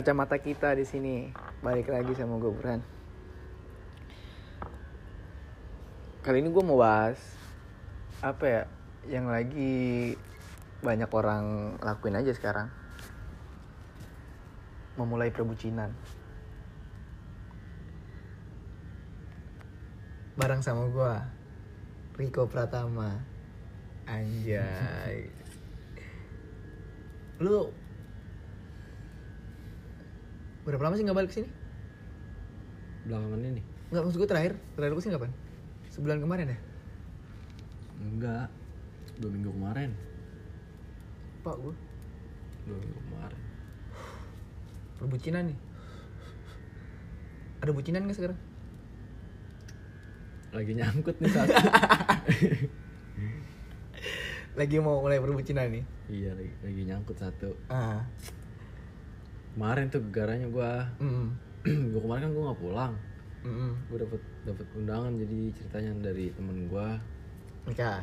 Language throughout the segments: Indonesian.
kacamata kita di sini. Balik lagi sama gue Burhan. Kali ini gue mau bahas apa ya yang lagi banyak orang lakuin aja sekarang. Memulai perbucinan. Bareng sama gue Riko Pratama. Anjay. Lu berapa lama sih nggak balik sini? Belakangan ini. Nggak maksud gue terakhir. Terakhir gue sih kapan? Sebulan kemarin ya? Enggak. Dua minggu kemarin. Pak gue dua minggu kemarin. Perbucinan nih. Ada bucinan gak sekarang? Lagi nyangkut nih satu lagi mau mulai perbucinan nih. Iya lagi, lagi nyangkut satu. Ah kemarin tuh gegaranya gua. Mm, gua kemarin kan gua nggak pulang. Mm, gua dapet dapet undangan jadi ceritanya dari temen gua. Nikah?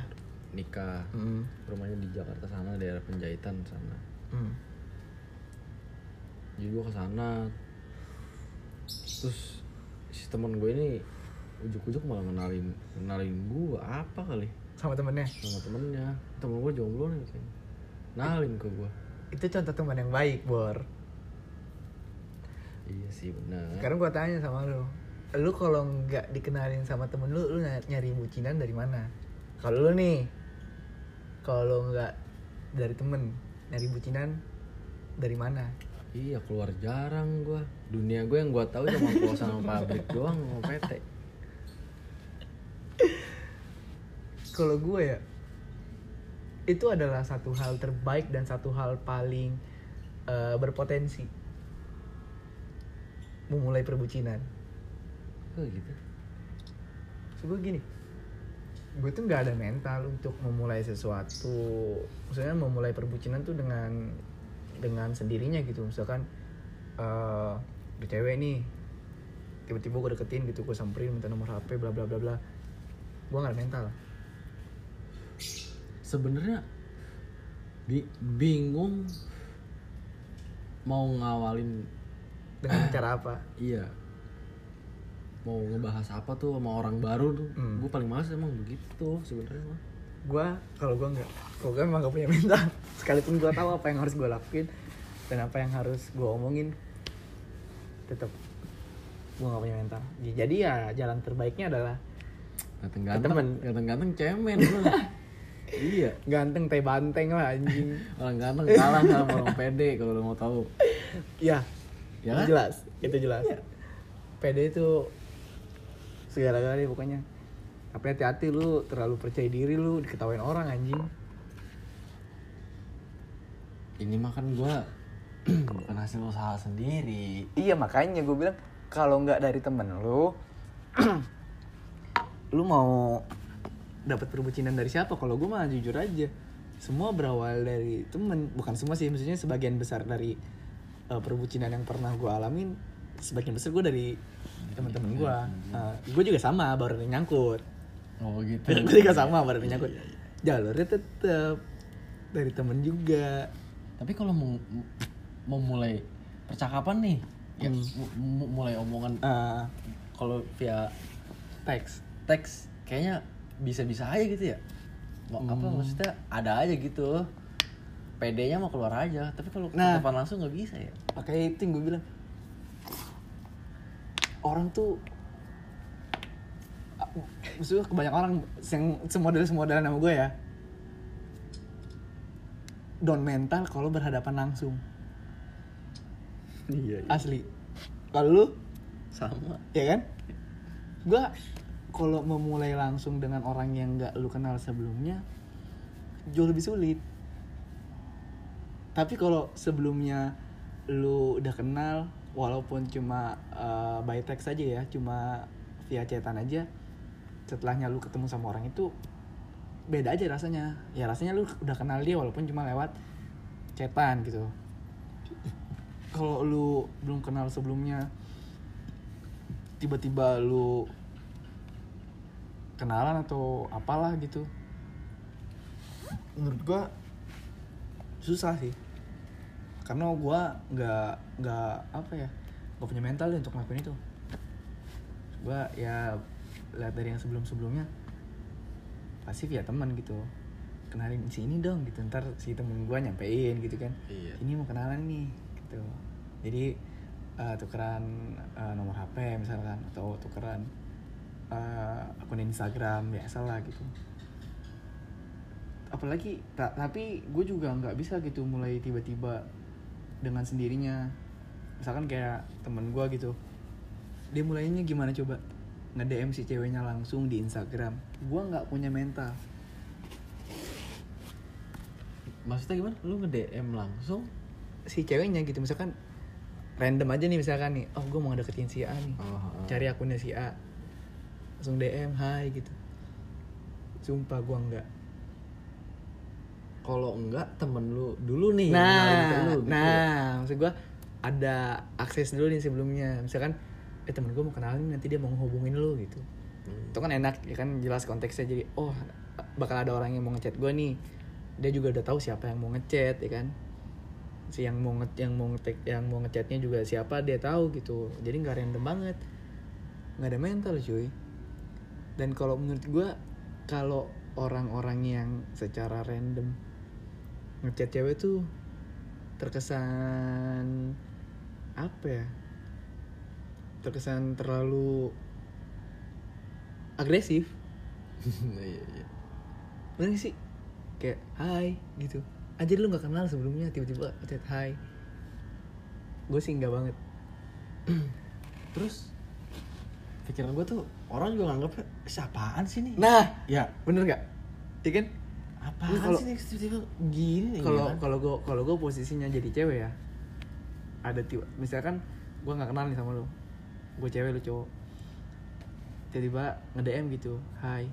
Nikah. Mm, rumahnya di Jakarta sana daerah Penjahitan sana. Mm. jadi gua ke sana. Terus si temen gue ini ujuk-ujuk malah kenalin kenalin gua. Apa kali? Sama temennya? Sama temennya. Temen gua jomblo nih katanya. Kenalin ke gua. Itu contoh teman yang baik bor iya sih benar sekarang gue tanya sama lu lu kalau nggak dikenalin sama temen lu lu ny- nyari bucinan dari mana kalau lu nih kalau nggak dari temen nyari bucinan dari mana Iya keluar jarang gua. Dunia gue yang gua tahu cuma puasa sama pabrik doang sama PT. kalau gue ya itu adalah satu hal terbaik dan satu hal paling eh, berpotensi memulai perbucinan. Oh gitu. So, gue gini, gue tuh nggak ada mental untuk memulai sesuatu. Maksudnya memulai perbucinan tuh dengan dengan sendirinya gitu. Misalkan eh ada cewek nih, tiba-tiba gue deketin gitu, gue samperin minta nomor HP, bla bla bla bla. Gue nggak ada mental. Sebenarnya bi- bingung mau ngawalin Dengan cara apa? iya mau ngebahas apa tuh sama orang baru tuh Hmm. gue paling males emang begitu sebenarnya mah gue kalau gue nggak kalau gue emang gak punya mental sekalipun gue tahu apa yang harus gue lakuin dan apa yang harus gue omongin tetap gue gak punya mental jadi ya jalan terbaiknya adalah ganteng-ganteng temen. ganteng-ganteng cemen gua. iya ganteng teh banteng lah anjing orang ganteng kalah sama orang pede kalau lo mau tahu ya Ya kan? jelas itu jelas PD itu segala-galanya pokoknya tapi hati-hati lu terlalu percaya diri lu diketawain orang anjing ini mah kan gue bukan hasil usaha sendiri Iya makanya gue bilang kalau nggak dari temen lu, lu mau dapat perbucinan dari siapa? Kalau gue mah jujur aja, semua berawal dari temen. Bukan semua sih, maksudnya sebagian besar dari uh, perbucinan yang pernah gue alamin, sebagian besar gue dari teman-teman gue. gue juga sama, baru nyangkut. oh gitu gue juga sama, baru yang nyangkut. Jalurnya tetap dari temen juga. tapi kalau mau mau mulai percakapan nih ya, Hmm. mu- mu- mulai omongan Uh, kalau via teks. teks kayaknya bisa-bisa aja gitu ya mau apa maksudnya ada aja gitu PD-nya mau keluar aja. Tapi kalau Nah. ketemu langsung nggak bisa ya. Makanya itu yang gue bilang. Orang tuh ah, Maksudnya kebanyakan orang Yang semodel semodelan sama gue ya. Down mental kalau berhadapan langsung. Iya Asli. Kalau lu? Sama. Ya kan? Gue kalau memulai langsung dengan orang yang nggak lu kenal sebelumnya jauh lebih sulit tapi kalau sebelumnya lu udah kenal walaupun cuma uh, by text aja ya cuma via chatan aja setelahnya lu ketemu sama orang itu beda aja rasanya. Ya rasanya lu udah kenal dia walaupun cuma lewat chatan gitu. Kalau lu belum kenal sebelumnya tiba-tiba lu kenalan atau apalah gitu? Menurut gua susah sih karena gue nggak nggak apa ya gak punya mental deh untuk ngelakuin itu. Gue ya lihat dari yang sebelum sebelumnya pasti via teman gitu. Kenalin si ini dong gitu ntar si temen gue nyampein gitu kan. Iya. ini mau kenalan nih gitu. Jadi eh, tukeran eh, nomor HP misalkan atau tukeran eh, akun Instagram biasa lah gitu. Apalagi ta- tapi gue juga nggak bisa gitu mulai tiba-tiba dengan sendirinya. Misalkan kayak temen gue gitu. Dia mulainya gimana coba? Nge DM si ceweknya langsung di Instagram. Gue nggak punya mental. Maksudnya gimana? Lu nge-DM langsung? si ceweknya gitu misalkan random aja nih misalkan nih oh gue mau ngedeketin si A nih. Oh, oh. cari akunnya si A. Langsung DM hai gitu. Sumpah gue nggak Kalau enggak temen lu dulu nih nah lu, gitu. ya? nah maksud gue ada akses dulu nih sebelumnya. Misalkan eh temen gue mau kenalin nanti dia mau ngehubungin lu gitu. Hmm. itu kan enak ya kan? Jelas konteksnya. Jadi oh bakal ada orang yang mau ngechat gue nih. Dia juga udah tahu siapa yang mau ngechat ya kan? Si yang mau nge yang mau ngetek yang mau ngechatnya juga siapa dia tahu gitu. Jadi nggak random banget. Nggak ada mental cuy. Dan kalau menurut gue kalau orang-orang yang secara random ngechat cewek tuh terkesan apa ya? Terkesan terlalu agresif. Iya, iya. bener sih? Kayak hai gitu. Aja lu nggak kenal sebelumnya tiba-tiba chat hai. Gue sih nggak banget. Terus pikiran gue tuh orang juga nganggapnya siapaan sih nih? nah! Ya, bener nggak? Iya kan apaan Lu kalau- sih nih tiba-tiba gini nih? kalau ya kan? kalau gue kalau gue posisinya jadi cewek ya ada tiba misalkan gue nggak kenal nih sama lu gue cewek lu cowok tiba-tiba nge DM gitu hai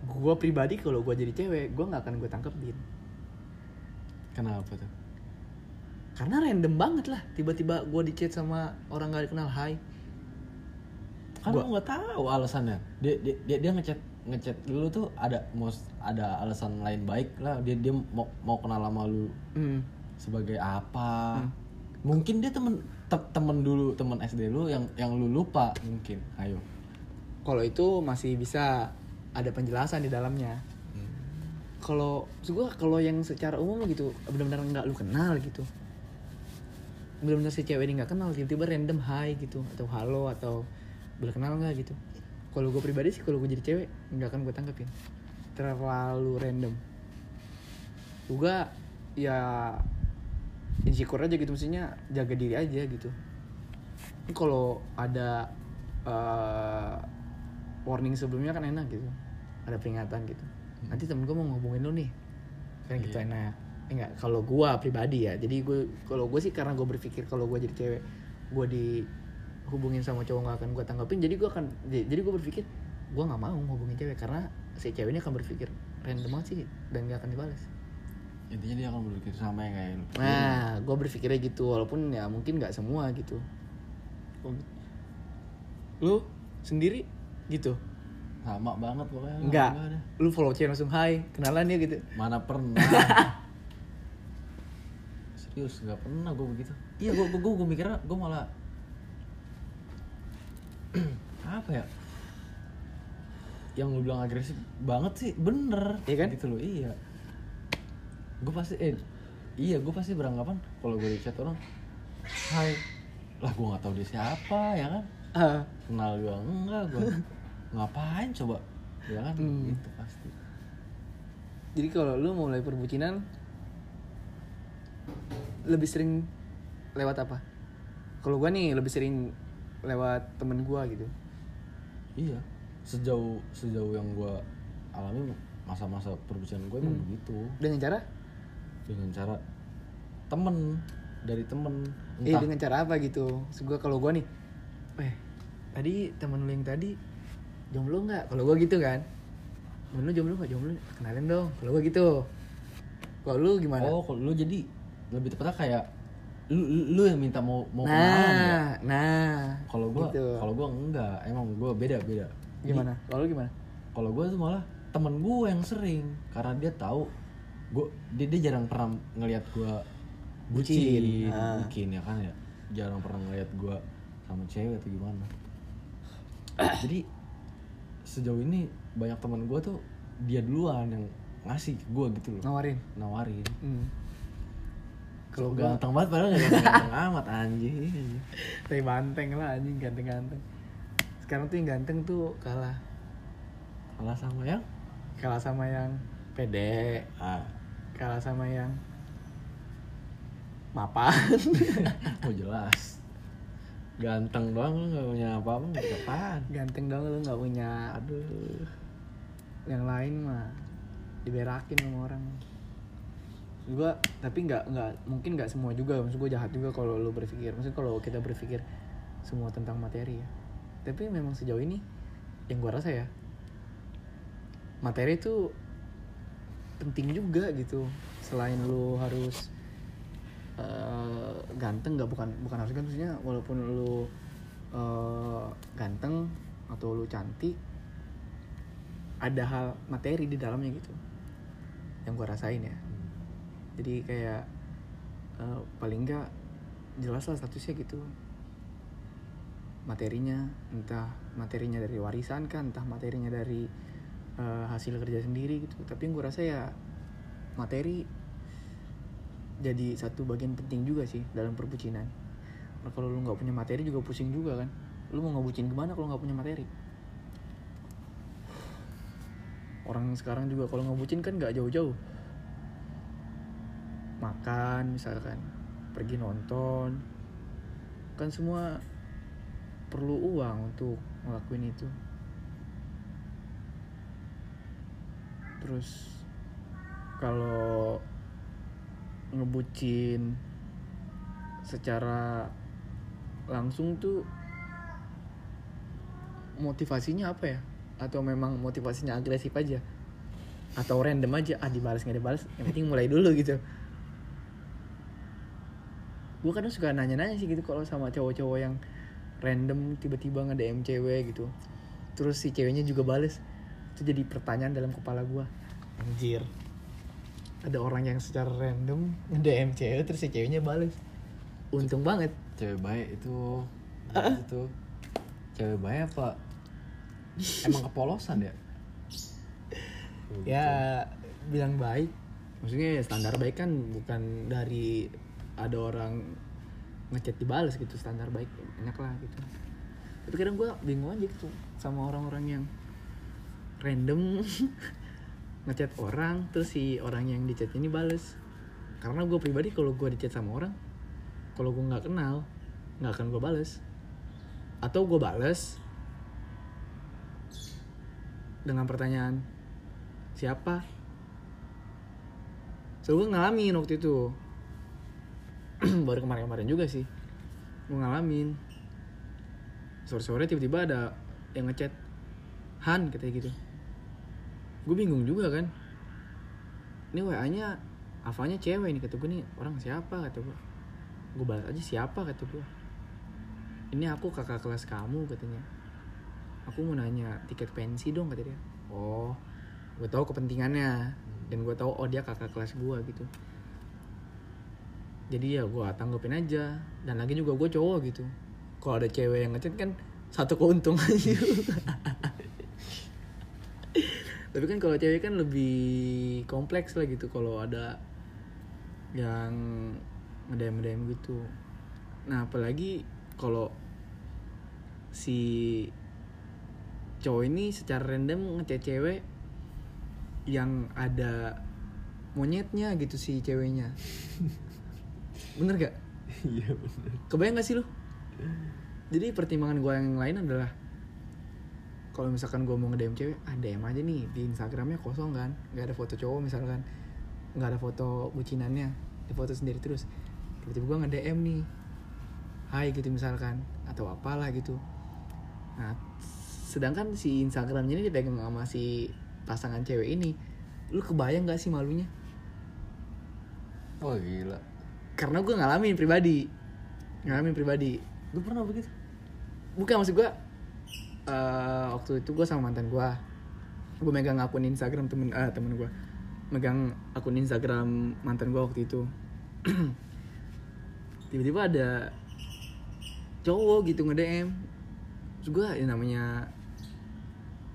gue pribadi kalau gue jadi cewek gue nggak akan gue tangkepin Kenapa tuh? karena random banget lah tiba-tiba gue di chat sama orang gak dikenal hai Kan Gua- nggak tahu alasannya. Dia dia dia, dia ngechat ngechat dulu tuh ada mus ada alasan lain baik lah. Dia dia mau mau kenal sama lu hmm. sebagai apa? Hmm. Mungkin dia temen te- temen dulu temen SD lu yang yang lu lupa mungkin. Ayo. kalau itu masih bisa ada penjelasan di dalamnya kalau maksud gue kalau yang secara umum gitu benar-benar nggak lu kenal gitu benar-benar si cewek ini nggak kenal tiba-tiba random hai gitu atau halo atau boleh kenal nggak gitu kalau gue pribadi sih kalau gue jadi cewek nggak akan gue tangkapin terlalu random. Juga ya insecure aja gitu maksudnya jaga diri aja gitu. Ini kalau ada eh, warning sebelumnya kan enak gitu. Ada peringatan gitu. Nanti temen gue mau ngomongin lu nih. Kan gitu Iya. enak. Eh, enggak kalau gue pribadi ya. Jadi gue kalau gue sih karena gue berpikir kalau gue jadi cewek gue dihubungin sama cowok nggak akan gue tanggapin jadi gue akan jadi gue berpikir gue nggak mau ngubungin cewek karena si cewek ini akan berpikir random banget sih dan gak akan dibalas Intinya dia akan berpikir sama yang kayak lu. Nah, gue berpikirnya gitu, walaupun ya mungkin nggak semua gitu. Lu sendiri gitu? Sama banget pokoknya. Enggak. Lu follow cewek langsung hai, kenalan ya gitu. Mana pernah. Serius nggak pernah gue begitu. Iya gue gue gue mikirnya gue malah apa ya? Yang lu bilang agresif banget sih bener. Iya kan? Gitu loh iya. Gue pasti eh iya gue pasti beranggapan kalau gue di chat orang Hai lah gue nggak tahu dia siapa ya kan Ah, kenal gue enggak gue ngapain coba ya kan Hmm. gitu pasti jadi kalau lu mulai perbucinan lebih sering lewat apa? Kalau gua nih lebih sering lewat temen gua gitu. Iya, sejauh sejauh yang gue alami masa-masa perbucinan gue emang Hmm. begitu Dengan cara? dengan cara temen dari temen Eh entah dengan cara apa gitu? Gua kalau gua nih, eh tadi temen lu yang tadi jomblo nggak? Kalau gua gitu kan, temen lu jomblo nggak? Jomblo, kenalin dong. Kalau gua gitu. Kalau lu gimana? oh kalau lu jadi lebih tepatnya kayak lu, lu, yang minta mau mau kenalan ya nah, nah. kalau gue gitu. kalau gue enggak emang gue beda beda gimana? Kalau gimana? kalau gue tuh malah temen gue yang sering karena dia tahu gue dia, dia jarang pernah ngelihat gue bucin bucin ya kan ya jarang pernah ngeliat gue sama cewek atau gimana jadi sejauh ini banyak teman gue tuh dia duluan yang ngasih ke gue gitu loh nawarin nawarin hmm. Kalau ganteng banget padahal gak ganteng amat anjing. Tapi banteng lah anjing ganteng-ganteng. Sekarang tuh yang ganteng tuh kalah. Kalah sama yang? Kalah sama yang pede ah. Kalah sama yang mapan. Oh jelas. Ganteng doang lu gak punya apa-apa gak apaan. Ganteng dong lu nggak punya aduh. yang lain mah diberakin sama orang gua tapi nggak nggak mungkin nggak semua juga. Maksud gue jahat juga kalau lu berpikir. Maksud kalau kita berpikir semua tentang materi ya. Tapi memang sejauh ini yang gua rasa ya materi itu penting juga gitu. Selain lu harus eh, ganteng nggak bukan bukan harus ganteng maksudnya walaupun lu eh, ganteng atau lu cantik ada hal materi di dalamnya gitu. Yang gua rasain ya jadi kayak eh, paling nggak jelas lah statusnya gitu. Materinya entah materinya dari warisan kan entah materinya dari eh, hasil kerja sendiri gitu. Tapi yang gue rasa ya materi jadi satu bagian penting juga sih dalam perbucinan. Karena kalau lu nggak punya materi juga pusing juga kan. Lu mau ngebucin gimana kalau nggak punya materi? Orang sekarang juga kalau ngebucin kan nggak jauh-jauh makan misalkan. Pergi nonton. Kan semua perlu uang untuk ngelakuin itu. Terus kalau ngebucin secara langsung tuh motivasinya apa ya? Atau memang motivasinya agresif aja? Atau random aja ah dibalas nggak dibalas yang penting mulai dulu gitu gue kadang suka nanya-nanya sih gitu kalau sama cowok-cowok yang random tiba-tiba nge DM cewek gitu. Terus si ceweknya juga bales. Itu jadi pertanyaan dalam kepala gue anjir. Ada orang yang secara random nge DM cewek terus si ceweknya bales. Untung banget. Cewek baik itu. Itu cewek baik apa? Emang kepolosan ya? Ya bilang baik. Maksudnya ya standar baik kan bukan dari ada orang ngechat dibales gitu standar baik banyak lah gitu. Tapi kadang gue bingung aja gitu sama orang-orang yang random ngechat orang terus si orang yang dicat ini bales. Karena gue pribadi kalau gue dicat sama orang kalau gue nggak kenal nggak akan gue bales. Atau gue bales dengan pertanyaan siapa? So gue ngalamin waktu itu baru kemarin-kemarin juga sih. Gue ngalamin. Sore-sore tiba-tiba ada yang ngechat Han katanya gitu. Gue bingung juga kan. Ini WA nya Avanya cewek nih kata gue nih orang siapa? kata gue gue balas aja siapa? kata gue ini aku kakak kelas kamu katanya. Aku mau nanya tiket pensi dong kata dia. Oh gue tahu kepentingannya. Dan gue tahu oh dia kakak kelas gue gitu jadi ya gue tanggepin aja. Dan lagi juga gue cowok gitu. Kalau ada cewek yang ngechat kan satu keuntungan juga tapi kan kalau cewek kan lebih kompleks lah gitu. Kalau ada yang ngedem ngedem gitu. Nah apalagi kalau si cowok ini secara random ngechat cewek yang ada monyetnya gitu si ceweknya bener gak? Iya bener. Kebayang gak sih lu? Jadi pertimbangan gue yang lain adalah kalau misalkan gue mau nge-DM cewek ah DM aja nih di Instagramnya kosong kan? Nggak ada foto cowok misalkan. Nggak ada foto bucinannya di foto sendiri terus. Tiba-tiba gue nge-DM nih hai gitu misalkan atau apalah gitu. Nah sedangkan si Instagramnya ini dipegang sama si pasangan cewek ini. Lu kebayang gak sih malunya? Oh gila karena gue ngalamin pribadi. Ngalamin pribadi. Lu pernah begitu. Bukan maksud gue eh, waktu itu gue sama mantan gue gue megang akun Instagram temen eh, temen gue megang akun Instagram mantan gue waktu itu. Tiba-tiba ada cowok gitu nge DM terus gue ya namanya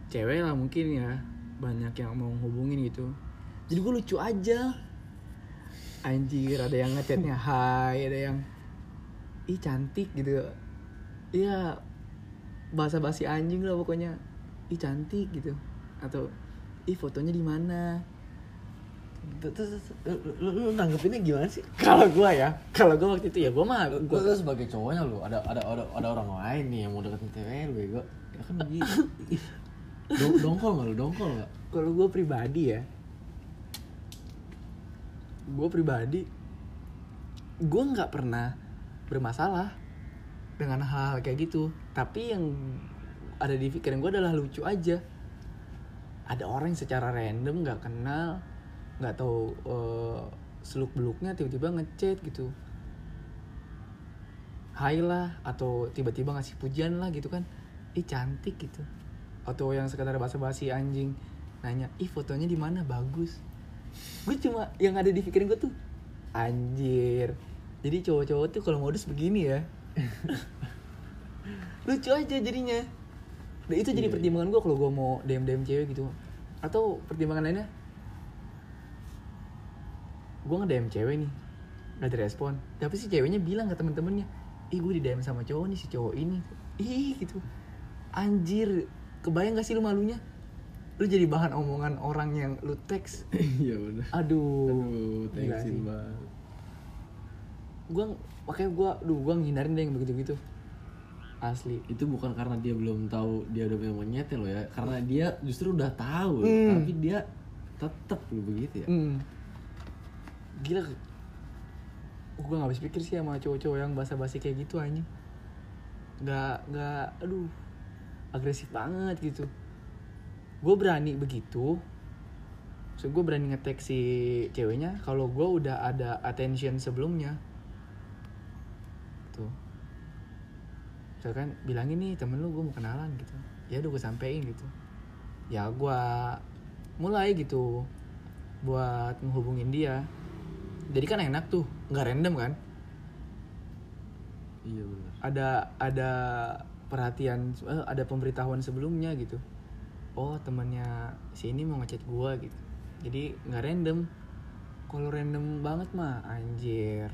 cewek lah mungkin ya. Banyak yang mau hubungin gitu. Jadi gue lucu aja anjir ada yang ngechatnya hai ada yang ih cantik gitu iya bahasa basi anjing lah pokoknya ih cantik gitu atau ih fotonya di mana Terus lu, lu, lu nanggepinnya gimana sih? kalau gua ya kalau gua waktu itu ya gua mah Gue gua sebagai cowoknya lu ada ada ada, ada orang lain nih yang mau deketin cewek lu bego. Ya kan gitu. Dongkol nggak lu? Dongkol nggak? kalau gua pribadi ya gua pribadi gua nggak pernah bermasalah dengan hal kayak gitu. Tapi yang ada di pikiran gua adalah lucu aja. Ada orang yang secara random nggak kenal nggak tahu eh, seluk beluknya tiba-tiba ngechat gitu. Hai lah atau tiba-tiba ngasih pujian lah gitu kan. Ih cantik gitu. Atau yang sekedar basa-basi anjing nanya ih fotonya di mana? Bagus gue cuma yang ada di pikiran gue tuh anjir. Jadi cowok-cowok tuh kalau modus begini ya. Lucu aja jadinya. Dan itu jadi Iya, iya. pertimbangan gue kalau gue mau DM DM cewek gitu. Atau pertimbangan lainnya gue nge DM cewek nih nggak direspon tapi si ceweknya bilang ke temen-temennya ih gue di DM sama cowok nih si cowok ini. Ih gitu. Anjir kebayang gak sih lu malunya lu jadi bahan omongan orang yang lu teks Iya benar. aduh, Aduh, sih. banget. gue makanya gue duh gue ngindarin deh yang begitu gitu asli Itu bukan karena dia belum tahu dia udah punya monyetnya loh ya, karena dia justru udah tahu, Hmm. tapi dia tetap lu begitu ya. Hmm. Gila Gue gak habis pikir sih sama cowok-cowok yang basa-basi kayak gitu anjing Gak, gak, aduh Agresif banget gitu Gue berani begitu. So gue berani ngetek si ceweknya kalau gue udah ada attention sebelumnya. Tuh. Misalkan bilangin nih temen lu gue mau kenalan gitu. Ya udah gue sampein gitu. Ya gue mulai gitu buat menghubungin dia. Jadi kan enak tuh nggak random kan? Iya benar. ada ada perhatian eh, ada pemberitahuan sebelumnya gitu oh temannya si ini mau ngechat gua gitu. Jadi nggak random. Kalau random banget mah anjir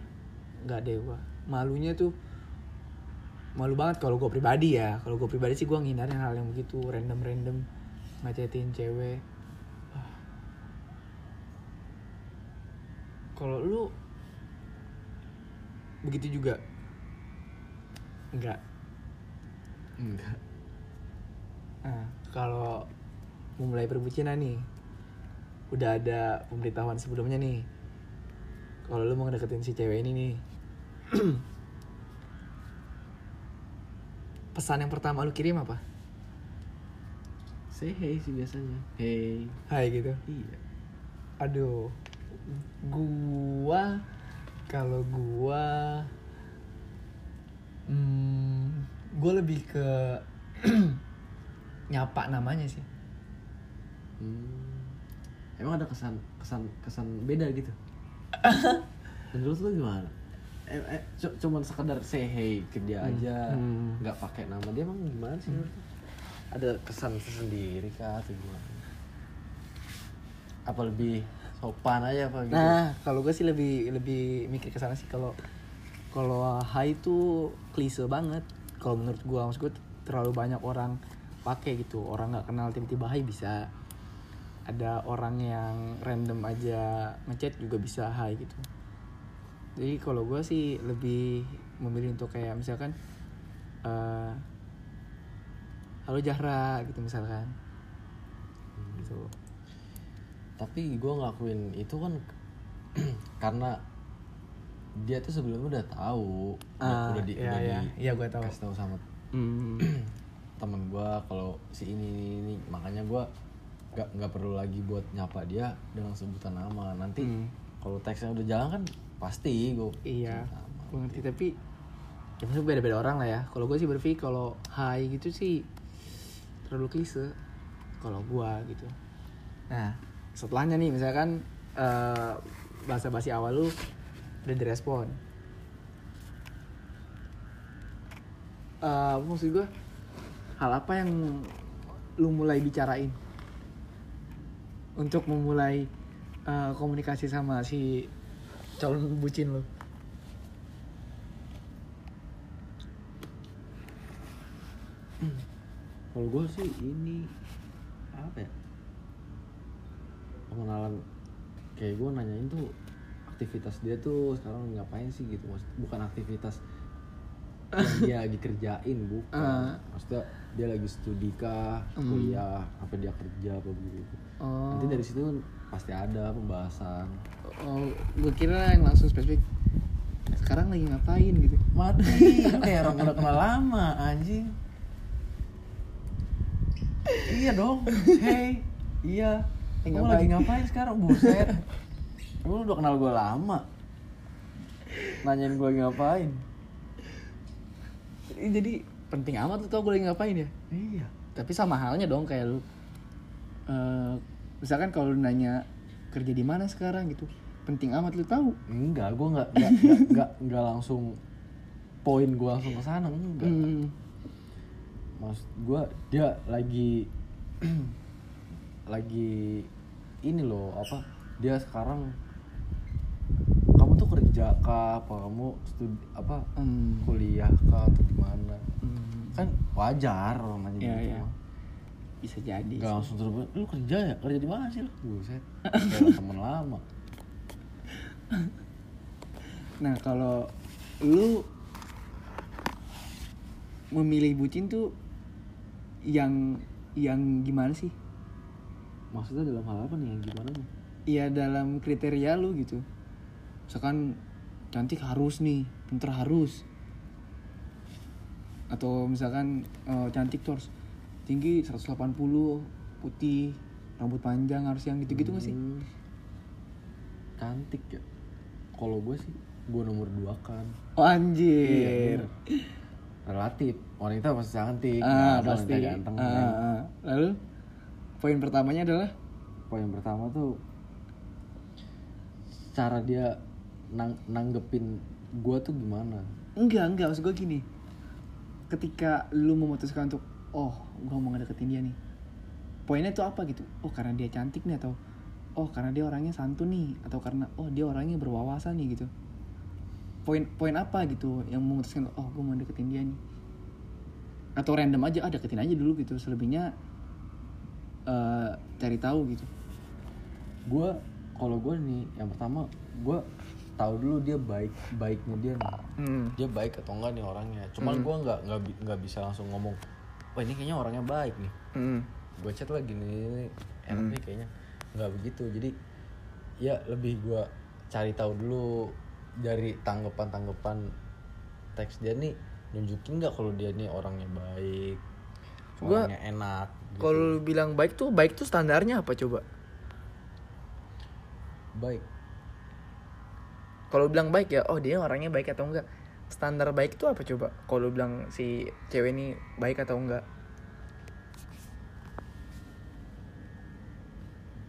nggak deh gua. Malunya tuh malu banget kalau gue pribadi ya. Kalau gue pribadi sih gua ngindarin hal yang begitu random random ngacetin cewek. Ah. kalau lu begitu juga? Enggak Enggak. Nah, kalau memulai perbucinan nih, udah ada pemberitahuan sebelumnya nih. Kalau lu mau ngedeketin si cewek ini nih, pesan yang pertama lu kirim apa? Say hey sih biasanya. Hey. Hai gitu. Iya. Aduh, gua kalau gua, hmm, gua lebih ke nyapa namanya sih. Hmm. Emang ada kesan kesan kesan beda gitu? Menurut lu gimana? Eh, eh, cu- cuman sekedar say hey ke dia aja, Hmm. nggak pakai nama dia emang gimana sih? lu? Ada kesan tersendiri kah atau gimana? Apa lebih sopan aja apa gitu? Nah, kalau gue sih lebih lebih mikir ke sana sih kalau kalau hai itu klise banget. Kalau menurut gue, maksud gue terlalu banyak orang pakai gitu. Orang nggak kenal tiba-tiba hai bisa. Ada orang yang random aja ngechat juga bisa hai gitu. Jadi kalau gue sih lebih memilih untuk kayak misalkan eh halo Jahra gitu misalkan. Gitu. Tapi gue ngelakuin itu kan karena dia tuh sebelumnya udah tahu, Ah, udah di, iya, udah iya. di Iya, gua tahu. kasih tahu sama Hmm. temen gue kalau si ini, ini ini makanya gue nggak nggak perlu lagi buat nyapa dia dengan sebutan nama nanti Hmm. kalau teksnya udah jalan kan pasti gue Iya, gue ngerti tapi ya maksudnya beda-beda orang lah ya. Kalau gue sih berpikir kalau hai gitu sih terlalu klise. Kalau gue gitu. Nah, setelahnya nih misalkan eh bahasa basi awal lu udah direspon. apa maksud gue hal apa yang lu mulai bicarain untuk memulai eh, komunikasi sama si calon bucin lu Kalau gue sih ini apa ya? Pengenalan kayak gue nanyain tuh aktivitas dia tuh sekarang ngapain sih gitu Maksud, bukan aktivitas yang dia lagi kerjain bukan Ah. maksudnya dia lagi studi kah Hmm. kuliah apa dia kerja apa begitu. Oh, nanti dari situ pasti ada pembahasan. Oh gue kira yang langsung spesifik sekarang lagi ngapain? gitu. Mati kayak orang udah kenal lama anjing. Iya dong. Hey iya. Eh, kamu lagi ngapain? sekarang? Buset. Kamu udah kenal gue lama. Nanyain gue ngapain. Jadi penting amat lu tau gue lagi ngapain ya iya tapi sama halnya dong kayak lu eh, misalkan kalau lu nanya kerja di mana sekarang gitu penting amat lu tahu enggak gue nggak nggak nggak- langsung poin gue langsung ke sana enggak Hmm. mas gue dia lagi lagi ini loh apa dia sekarang kamu tuh kerja kah apa kamu studi apa Hmm. kuliah kah atau gimana Hmm. Kan wajar orang nanya Iya, gitu iya. mah. bisa jadi Gak sih. langsung terus lu kerja ya? Kerja di mana sih lu? Buset. Kayak temen lama. Nah kalau lu memilih bucin tuh yang yang gimana sih? Maksudnya dalam hal apa nih? Yang gimana nih? Ya dalam kriteria lu gitu. Misalkan cantik harus nih pinter harus atau misalkan eh, cantik tuh harus tinggi 180 putih rambut panjang harus yang gitu-gitu gak sih? Hmm, cantik ya. Kalau gue sih gue nomor dua kan. Oh anjir. Iya, relatif. Wanita pasti cantik. Ah, nggak ada pasti. wanita ganteng Ah, men. ah. lalu poin pertamanya adalah? Poin pertama tuh cara dia nang nanggepin gue tuh gimana? Enggak enggak. Maksud gue gini ketika lu memutuskan untuk oh gue mau ngedeketin dia nih. Poinnya tuh apa gitu? Oh karena dia cantik nih atau oh karena dia orangnya santun nih atau karena oh dia orangnya berwawasan nih gitu. Poin poin apa gitu yang memutuskan oh gue mau deketin dia nih. Atau random aja ah deketin aja dulu gitu. Selebihnya eh cari tahu gitu. Gue kalau gue nih yang pertama gue tahu dulu dia baik baiknya dia hmm. dia baik atau enggak nih orangnya cuman Hmm. gue nggak nggak nggak bisa langsung ngomong wah ini kayaknya orangnya baik nih Hmm. gue chat lagi nih enak Hmm. nih kayaknya nggak begitu jadi ya lebih gue cari tahu dulu dari tanggapan tanggapan teks dia nih nunjukin nggak kalau dia nih orangnya baik Gua- orangnya enak gitu. kalau bilang baik tuh baik tuh standarnya apa coba baik kalau lu bilang baik ya oh dia orangnya baik atau enggak? Standar baik itu apa coba? Kalau lu bilang si cewek ini baik atau enggak?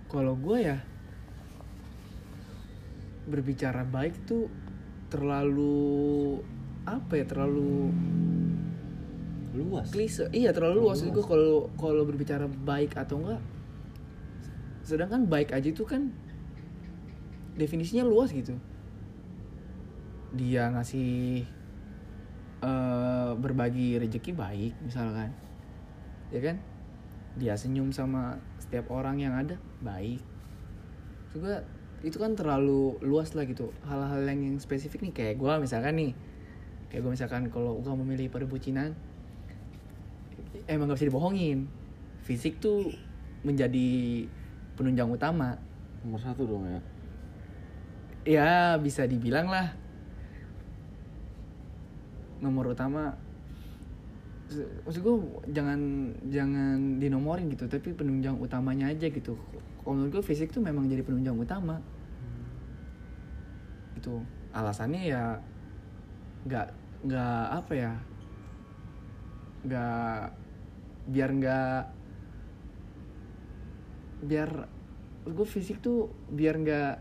Kalau gue ya berbicara baik tuh terlalu apa ya terlalu luas. klise. Iya terlalu luas gue kalau kalau berbicara baik atau enggak. Sedangkan baik aja itu kan definisinya luas gitu dia ngasih eh, berbagi rezeki baik misalkan. Ya kan? Dia senyum sama setiap orang yang ada baik. Juga itu kan terlalu luas lah gitu. Hal-hal yang, yang spesifik nih kayak gue misalkan nih. Kayak gue misalkan kalau gue memilih perbucinan emang gak bisa dibohongin. Fisik tuh menjadi penunjang utama. Nomor satu dong ya. Ya bisa dibilang lah nomor utama maksud gue jangan jangan dinomorin gitu tapi penunjang utamanya aja gitu. Kalau menurut gue fisik tuh memang jadi penunjang utama. Itu alasannya ya nggak nggak apa ya nggak biar nggak biar gue fisik tuh biar nggak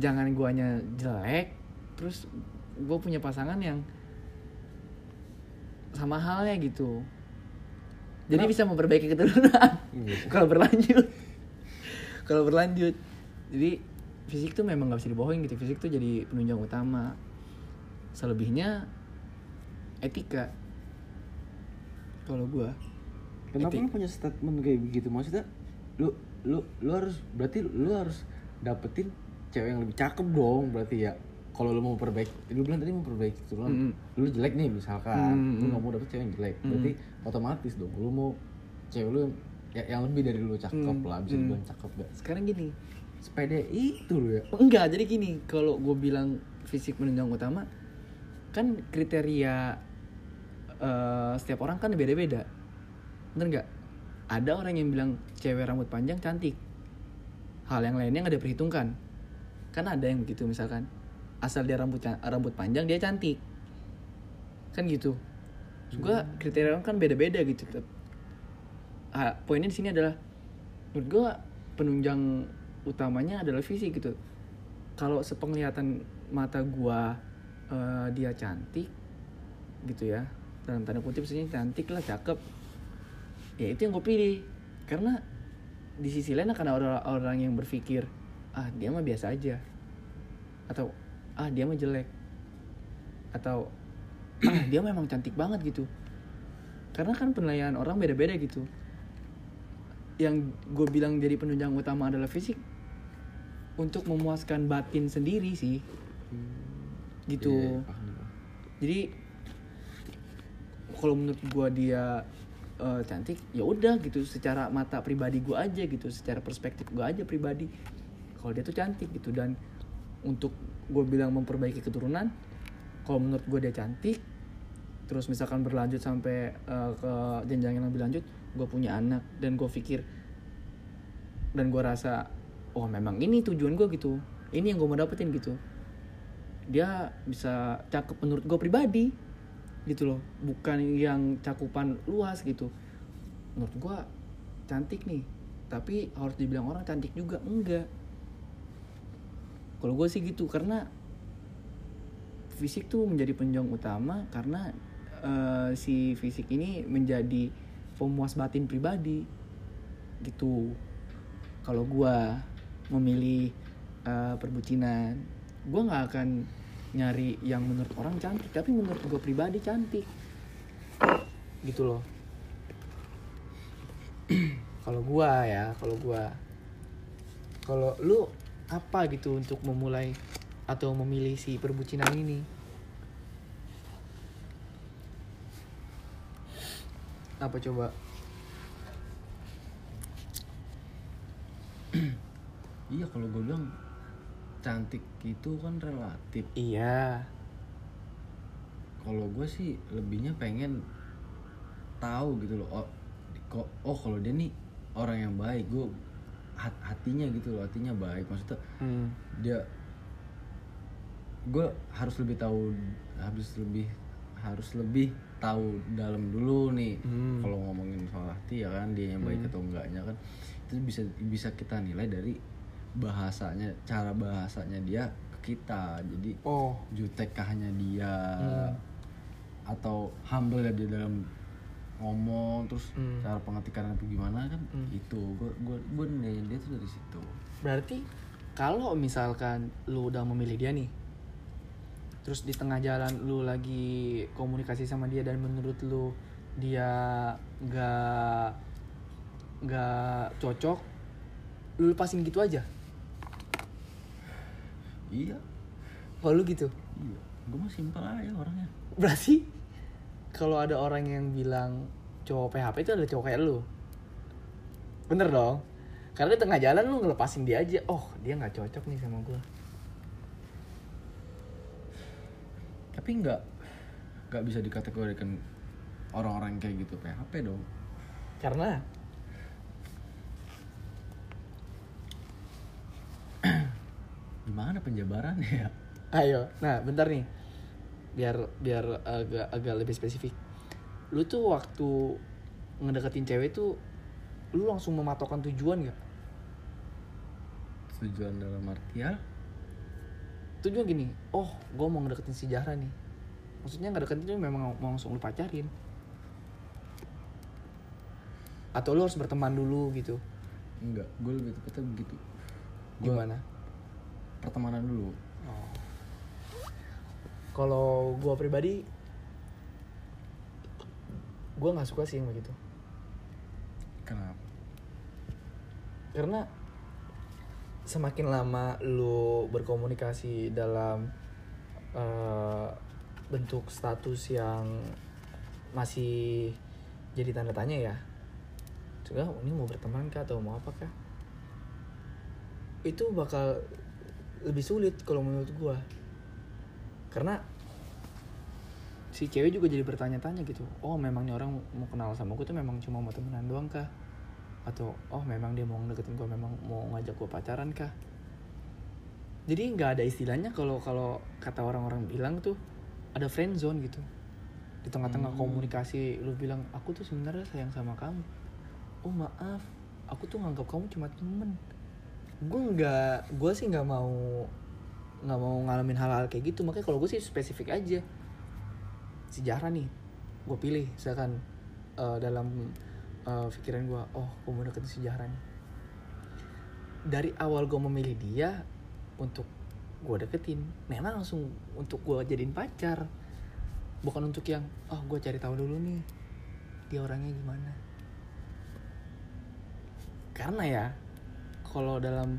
jangan guanya jelek terus gue punya pasangan yang sama halnya gitu jadi bisa memperbaiki keturunan Iya. kalau berlanjut kalau berlanjut jadi fisik tuh memang nggak bisa dibohongin gitu fisik tuh jadi penunjang utama selebihnya etika kalau gua Kenapa Etik. lu punya statement kayak begitu? Maksudnya lu lu lu harus berarti lu harus dapetin cewek yang lebih cakep dong berarti ya. Kalau lu mau perbaiki, lu bilang tadi mau perbaiki turunan. Mm. Lu jelek nih misalkan, Mm, lu mm. nggak mau dapet cewek yang jelek. Berarti otomatis dong lu mau cewek lu yang, ya- yang lebih dari lu cakep Mm, lah, bisa mm. dibilang cakep gak? sekarang gini Sepede itu lu ya. enggak jadi gini kalau gue bilang fisik penunjang utama kan kriteria eh, setiap orang kan beda-beda bener nggak ada orang yang bilang cewek rambut panjang cantik hal yang lainnya nggak diperhitungkan kan ada yang begitu misalkan asal dia rambut rambut panjang dia cantik. Kan gitu. Juga kriteria orang kan beda-beda gitu Ah, poinnya di sini adalah menurut gue penunjang utamanya adalah fisik gitu. Kalau sepenglihatan mata gua eh, dia cantik gitu ya. Dalam tanda kutip maksudnya cantik lah cakep. Ya itu yang gue pilih. Karena di sisi lain akan ada orang yang berpikir ah dia mah biasa aja. Atau ah dia mah jelek. Atau ah dia memang cantik banget gitu. Karena kan penilaian orang beda-beda gitu. Yang gue bilang jadi penunjang utama adalah fisik. Untuk memuaskan batin sendiri sih. Gitu. Iya, paham. jadi kalau menurut gua dia eh, cantik ya udah gitu. Secara mata pribadi gua aja gitu. Secara perspektif gua aja pribadi. Kalau dia tuh cantik gitu. Dan untuk gue bilang memperbaiki keturunan kalau menurut gue dia cantik terus misalkan berlanjut sampai eh, ke jenjang yang lebih lanjut gue punya anak dan gue pikir dan gue rasa oh memang ini tujuan gue gitu. Ini yang gue mau dapetin gitu. Dia bisa cakep menurut gue pribadi gitu loh. Bukan yang cakupan luas gitu. Menurut gue cantik nih tapi harus dibilang orang cantik juga. Enggak kalau gue sih gitu karena fisik tuh menjadi penjong utama karena eh, si fisik ini menjadi pemuas batin pribadi gitu. Kalau gua memilih eh, perbucinan gua nggak akan nyari yang menurut orang cantik tapi menurut gue pribadi cantik. Gitu loh. Kalau gua ya kalau gua kalau lu apa gitu untuk memulai atau memilih si perbucinan ini apa coba Iya kalau gue bilang cantik itu kan relatif. iya Kalau gue sih lebihnya pengen tahu gitu loh. Oh, kok oh kalau dia nih orang yang baik, gue hatinya gitu loh, hatinya baik. Maksudnya hmm. dia gue harus lebih tahu harus lebih harus lebih tahu dalam dulu nih Hmm. kalau ngomongin soal hati ya kan dia yang baik atau enggaknya kan itu bisa bisa kita nilai dari bahasanya cara bahasanya dia ke kita jadi oh jutekkahnya dia Hmm. atau humble dia dalam ngomong terus Hmm. cara pengetikan itu gimana kan Hmm. itu. Gue gue gue nilai dia tuh dari situ. Berarti kalau misalkan lu udah memilih dia nih terus di tengah jalan lu lagi komunikasi sama dia dan menurut lu dia nggak nggak cocok lu lepasin gitu aja? Iya. Kalau lu gitu? Iya. Gue mah simpel aja orangnya. Berarti kalau ada orang yang bilang cowok PHP itu adalah cowok kayak lu. Bener dong. Karena di tengah jalan lu ngelepasin dia aja. Oh dia nggak cocok nih sama gue tapi nggak nggak bisa dikategorikan orang-orang kayak gitu PHP dong. Karena? Gimana penjabarannya ya? Ayo, nah bentar nih, biar biar agak agak lebih spesifik. Lu tuh waktu ngedeketin cewek tuh, lu langsung mematokkan tujuan gak? tujuan dalam artian Tujuan gini, oh gue mau ngedeketin si Jahra nih. Maksudnya ngedeketin itu memang mau langsung lu pacarin. atau lu harus berteman dulu gitu enggak gue lebih tepatnya begitu Gua gimana pertemanan dulu. Kalau gua pribadi, gua nggak suka sih yang begitu. kenapa Karena semakin lama lu berkomunikasi dalam eh, bentuk status yang masih jadi tanda tanya ya, juga ini mau berteman kah atau mau apa kah? Itu bakal lebih sulit kalau menurut gua karena si cewek juga jadi bertanya-tanya gitu. Oh memangnya orang mau kenal sama gue tuh memang cuma mau temenan doang kah? Atau oh memang dia mau deketin gue memang mau ngajak gue pacaran kah? Jadi nggak ada istilahnya kalau kalau kata orang-orang bilang tuh ada friend zone gitu. Di tengah-tengah Hmm. komunikasi lu bilang aku tuh sebenarnya sayang sama kamu. Oh maaf aku tuh nganggap kamu cuma temen. Gue nggak gue sih nggak mau nggak mau ngalamin hal-hal kayak gitu. Makanya kalau gue sih spesifik aja. Sejarah nih gue pilih. Misalkan eh, dalam eh, pikiran gue oh gue mau deketin sejarah nih. Dari awal gue memilih dia untuk gue deketin memang langsung untuk gue jadiin pacar. Bukan untuk yang oh gue cari tahu dulu nih dia orangnya gimana. Karena ya kalau dalam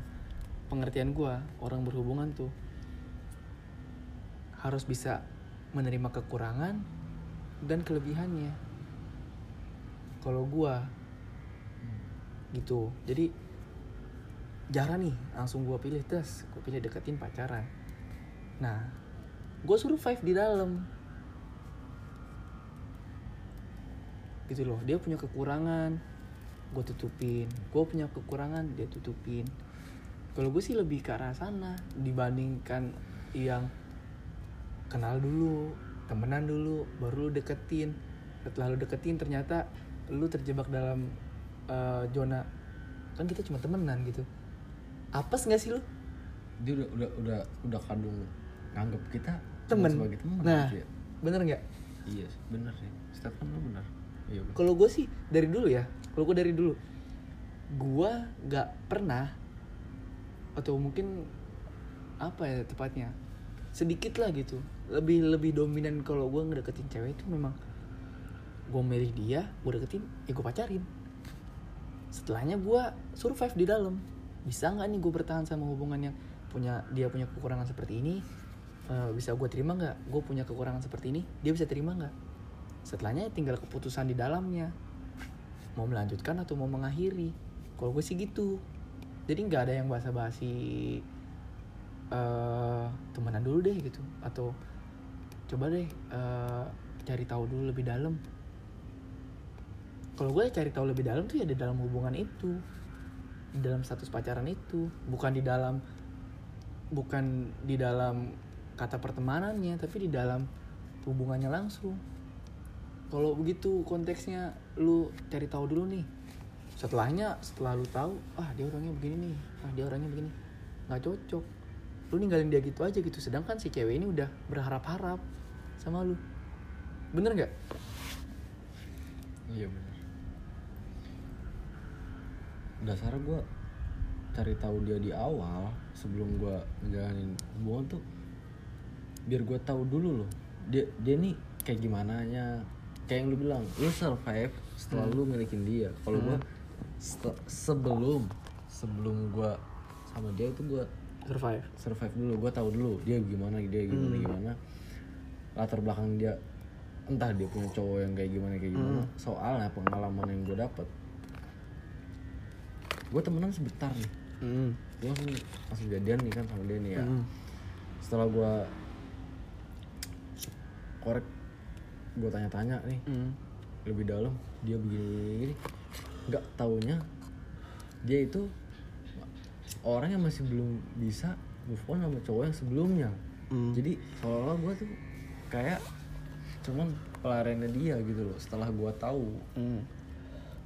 pengertian gue orang berhubungan tuh harus bisa menerima kekurangan dan kelebihannya. Kalau gue gitu. Jadi jarang nih langsung gue pilih tes gue pilih deketin pacaran. Nah gue survive di dalam. Gitu loh dia punya kekurangan gue tutupin. Gue punya kekurangan dia tutupin. Kalau gue sih lebih ke arah sana dibandingkan yang kenal dulu temenan dulu baru lu deketin. Setelah lu deketin ternyata lu terjebak dalam eh, zona kan kita cuma temenan gitu. Apes nggak sih lu? Dia udah udah udah udah kadung nganggap kita temen. sebagai teman nah gitu ya. bener nggak? Iya bener sih. Stefan lu bener. Iya bener. kalau gue sih dari dulu ya kalau gue dari dulu gue nggak pernah atau mungkin apa ya tepatnya sedikit lah gitu lebih lebih dominan kalau gue ngedeketin cewek itu memang gue milih dia gue deketin ya gue pacarin. Setelahnya gue survive di dalam. Bisa nggak nih gue bertahan sama hubungan yang punya dia punya kekurangan seperti ini? Eh, bisa gue terima nggak? Gue punya kekurangan seperti ini dia bisa terima nggak? Setelahnya tinggal keputusan di dalamnya. Mau melanjutkan atau mau mengakhiri? Kalau gue sih gitu. Jadi nggak ada yang basa-basi eh temenan dulu deh gitu. Atau coba deh eh, cari tahu dulu lebih dalam. Kalau gue cari tahu lebih dalam tuh ya di dalam hubungan itu. Di dalam status pacaran itu. Bukan di dalam bukan di dalam kata pertemanannya tapi di dalam hubungannya langsung. Kalau begitu konteksnya lu cari tahu dulu nih. Setelahnya setelah lu tahu ah dia orangnya begini nih. Ah dia orangnya begini. Nggak cocok lu ninggalin dia gitu aja gitu. Sedangkan si cewek ini udah berharap-harap sama lu. Bener nggak? Iya bener. Dasar gue cari tahu dia di awal sebelum gue ngejalanin hubungan tuh biar gue tahu dulu loh dia dia nih kayak gimana nya kayak yang lu bilang lu survive setelah lu milikin dia. Kalau gue sebelum sebelum gue sama dia itu gue survive. Survive dulu gue tahu dulu dia gimana dia gimana gimana. Latar belakang dia entah dia punya cowok yang kayak gimana kayak gimana. Soalnya pengalaman yang gue dapet gue temenan sebentar nih. Hmm. gue langsung langsung jadian nih kan sama dia nih ya. Hmm. setelah gue korek gue tanya-tanya nih. Hmm. lebih dalam dia begini nggak taunya dia itu orang yang masih belum bisa move on sama cowok yang sebelumnya Hmm. jadi seolah-olah gue tuh kayak cuman pelariannya dia gitu loh setelah gue tahu Hmm.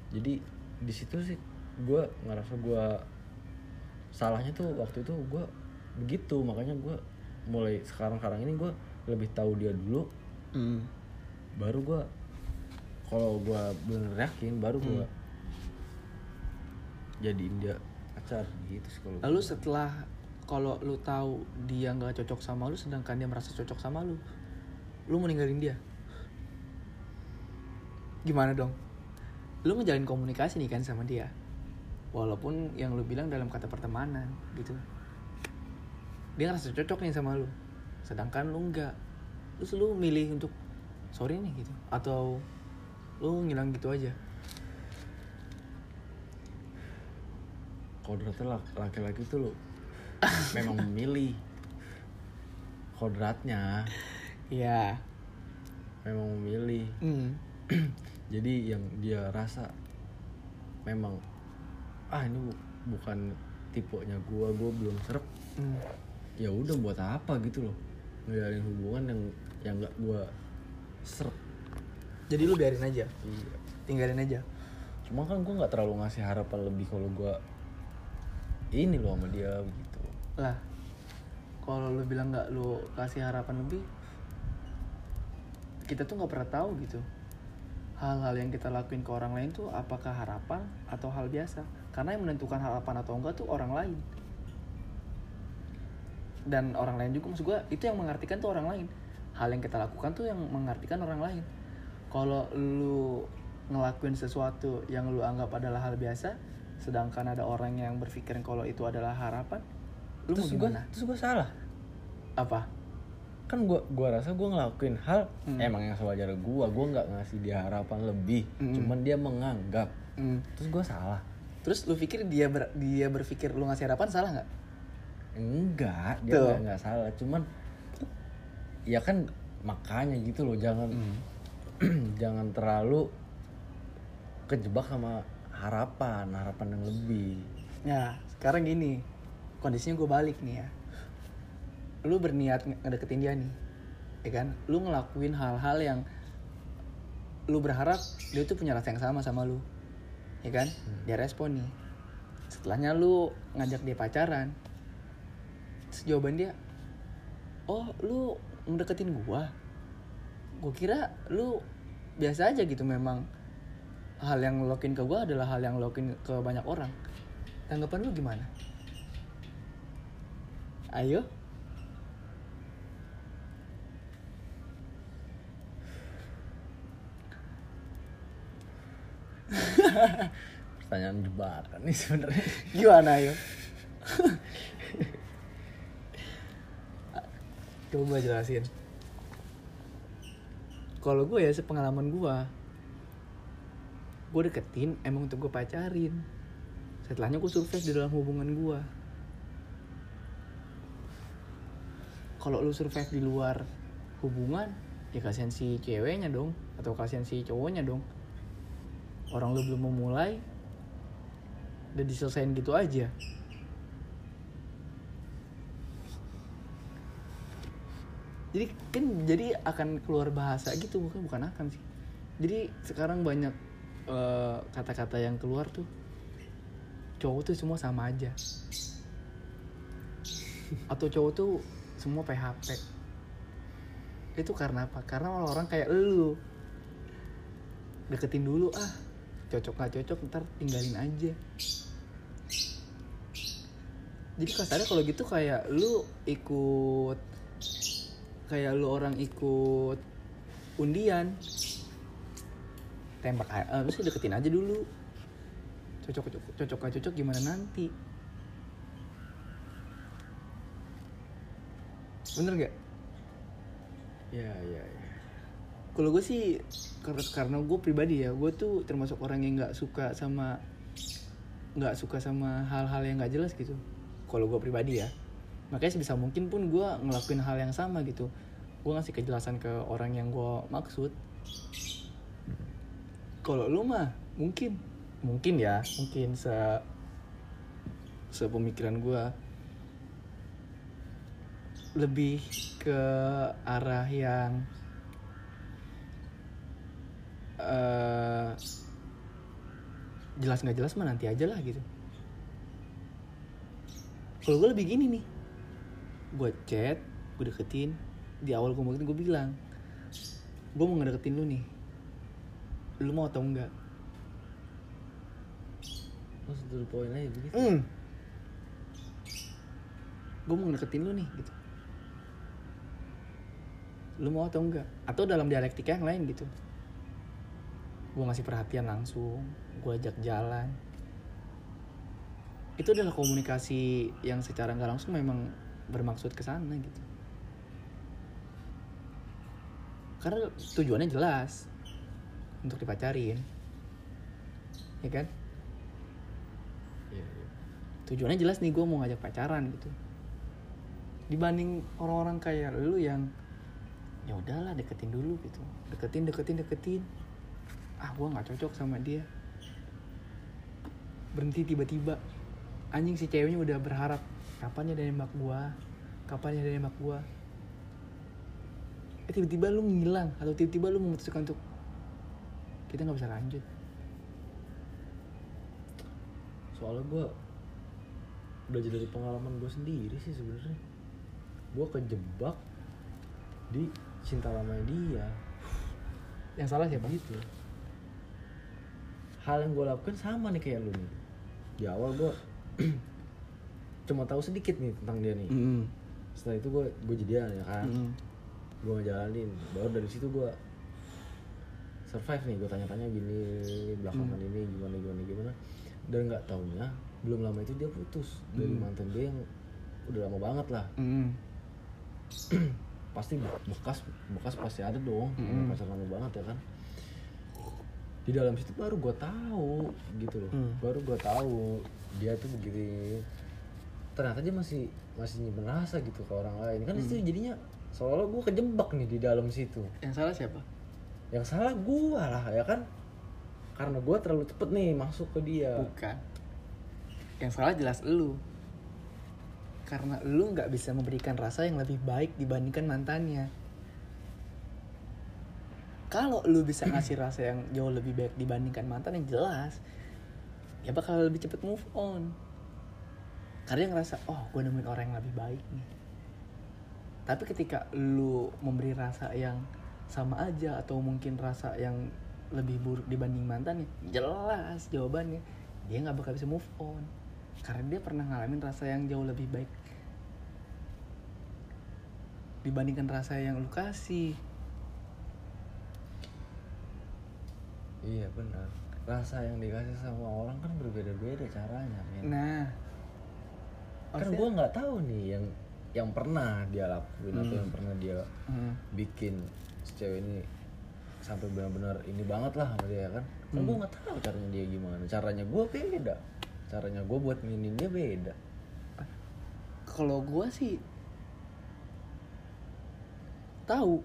jadi di situ sih gue ngerasa gue salahnya tuh waktu itu gue begitu makanya gue mulai sekarang-sekarang ini gue lebih tahu dia dulu Hmm. baru gue kalau gue bener yakin baru gue jadiin dia pacar gitu sih kalau lalu setelah kalau lu tahu dia nggak cocok sama lu sedangkan dia merasa cocok sama lu lu mau ninggalin dia? Gimana dong? Lu ngejalin komunikasi nih kan sama dia? Walaupun yang lu bilang dalam kata pertemanan gitu. Dia ngerasa cocok nih sama lu sedangkan lu nggak. Terus lu milih untuk sorry nih gitu. Atau lu ngilang gitu aja kodratnya lak- laki-laki tuh lo memang memilih kodratnya Iya. memang memilih Hmm. jadi yang dia rasa memang ah ini bu- bukan tipenya gua gua belum serap Hmm. ya udah buat apa gitu loh ngejalin hubungan yang yang nggak gua serap Jadi lu biarin aja, iya tinggalin aja. cuma kan gua nggak terlalu ngasih harapan lebih kalau gua ini loh sama dia gitu Lah, kalau lu bilang nggak lu kasih harapan lebih, kita tuh nggak pernah tahu gitu. Hal-hal yang kita lakuin ke orang lain tuh apakah harapan atau hal biasa? Karena yang menentukan harapan atau enggak tuh orang lain. Dan orang lain juga maksud gua itu yang mengartikan tuh orang lain. Hal yang kita lakukan tuh yang mengartikan orang lain. Kalau lu ngelakuin sesuatu yang lu anggap adalah hal biasa, sedangkan ada orang yang berpikir kalau itu adalah harapan, lu mau terus gua gimana? terus gua salah Apa? kan gua gua rasa gua ngelakuin hal Hmm. emang yang sewajar gua gua nggak ngasih dia harapan lebih Hmm. cuman dia menganggap Hmm. terus gua salah Terus lu pikir dia ber- dia berpikir lu ngasih harapan salah nggak? enggak dia nggak nggak salah cuman ya kan makanya gitu loh jangan Hmm. jangan terlalu kejebak sama harapan harapan yang lebih Nah, sekarang gini, kondisinya gue balik nih ya. Lu berniat nge- ngedeketin dia nih, ya kan? Lu ngelakuin hal-hal yang lu berharap dia tuh punya rasa yang sama sama lu, ya kan? Dia respon nih. Setelahnya lu ngajak dia pacaran, terus jawaban dia, oh lu ngedeketin gua? Gue kira lu biasa aja gitu memang hal yang lo lakuin ke gue adalah hal yang lo lakuin ke banyak orang. Tanggapan lu gimana? Ayo. Pertanyaan jebakan nih sebenarnya. Gimana ayo? Coba jelasin. Kalau gue ya sepengalaman gue gue deketin emang untuk gue pacarin. Setelahnya gue survive di dalam hubungan gue kalau lu survive di luar hubungan ya kasihan si ceweknya dong atau kasihan si cowoknya dong. Orang lu belum memulai udah diselesain gitu aja. Jadi kan jadi akan keluar bahasa gitu bukan bukan akan sih. Jadi sekarang banyak eh, kata-kata yang keluar tuh cowok tuh semua sama aja. Atau cowok tuh semua PHP itu karena apa? Karena orang-orang kayak lu. Deketin dulu ah cocok nggak cocok ntar tinggalin aja. Jadi kasarnya kalau gitu kayak lu ikut kayak lu orang ikut undian tembak aja lu sih deketin aja dulu. Cocok cocok cocok nggak cocok gimana nanti? Bener gak? Ya ya ya. Kalau gue sih karena karena gue pribadi ya gue tuh termasuk orang yang nggak suka sama nggak suka sama hal-hal yang nggak jelas gitu. Kalau gue pribadi ya. Makanya sebisa mungkin pun gue ngelakuin hal yang sama gitu. Gue ngasih kejelasan ke orang yang gue maksud kalau lu mah mungkin. Mungkin ya mungkin se sepemikiran gue lebih ke arah yang eh jelas nggak jelas mah nanti aja lah gitu. Kalau gue lebih gini nih. Gue chat gue deketin. Di awal gue gue bilang gue mau ngedeketin lu nih lu mau atau enggak. Langsung to the point aja begitu. hmm. gue mau deketin lu nih gitu. Lu mau atau enggak? Atau dalam dialektika yang lain gitu. Gue ngasih perhatian langsung gue ajak jalan. Itu adalah komunikasi yang secara nggak langsung memang bermaksud ke sana gitu. Karena tujuannya jelas untuk dipacarin. Ya kan? Iya, iya. tujuannya jelas nih gue mau ngajak pacaran gitu. Dibanding orang-orang kayak lu yang ya udahlah deketin dulu gitu. Deketin deketin deketin. Ah gue nggak cocok sama dia. Berhenti tiba-tiba. Anjing si ceweknya udah berharap kapan ya dia nembak gua? Kapan ya dia nembak gua? Eh tiba-tiba lu ngilang atau tiba-tiba lu memutuskan untuk kita nggak bisa lanjut. Soalnya gue belajar dari pengalaman gue sendiri sih sebenarnya. Gue kejebak di cinta lamanya dia. Yang salah siapa? Gitu. Hal yang gue lakukan sama nih kayak lu nih. Di awal gue cuma tahu sedikit nih tentang dia nih. Mm-mm. setelah itu gue gue jadian ya kan. Mm-mm. gue ngejalanin. Baru dari situ gue survive nih gue tanya-tanya gini belakangan ini gimana gimana gimana. Dan nggak taunya belum lama itu dia putus. Dari mantan dia yang udah lama banget lah. Mm-mm. pasti bekas bekas pasti ada dong pacar lama banget ya kan. Di dalam situ baru gue tahu gitu loh. Mm. baru gue tahu dia tuh begini. Ternyata dia masih masih nyimpen rasa gitu ke orang lain. Kan itu jadinya seolah gue kejebak nih di dalam situ. Yang salah siapa yang salah gua lah ya kan? Karena gua terlalu cepet nih masuk ke dia. Bukan. Yang salah jelas lu. Karena lu nggak bisa memberikan rasa yang lebih baik dibandingkan mantannya. Kalau lu bisa ngasih rasa yang jauh lebih baik dibandingkan mantan yang jelas ya bakal lebih cepet move on. Karena dia ngerasa oh gue nemuin orang yang lebih baik nih. Tapi ketika lu memberi rasa yang sama aja atau mungkin rasa yang lebih buruk dibanding mantannya jelas jawabannya. Dia nggak bakal bisa move on. Karena dia pernah ngalamin rasa yang jauh lebih baik dibandingkan rasa yang lu kasih. Iya benar. Rasa yang dikasih sama orang kan berbeda-beda caranya men. Nah. Kan gua nggak tahu nih yang yang pernah dia lakuin atau yang pernah dia Hmm. bikin si cewek ini sampai benar-benar ini banget lah sama dia kan? Kan gua nggak tahu caranya dia gimana. Caranya gua beda. Caranya gua buat nginin dia beda. Kalau gua sih tahu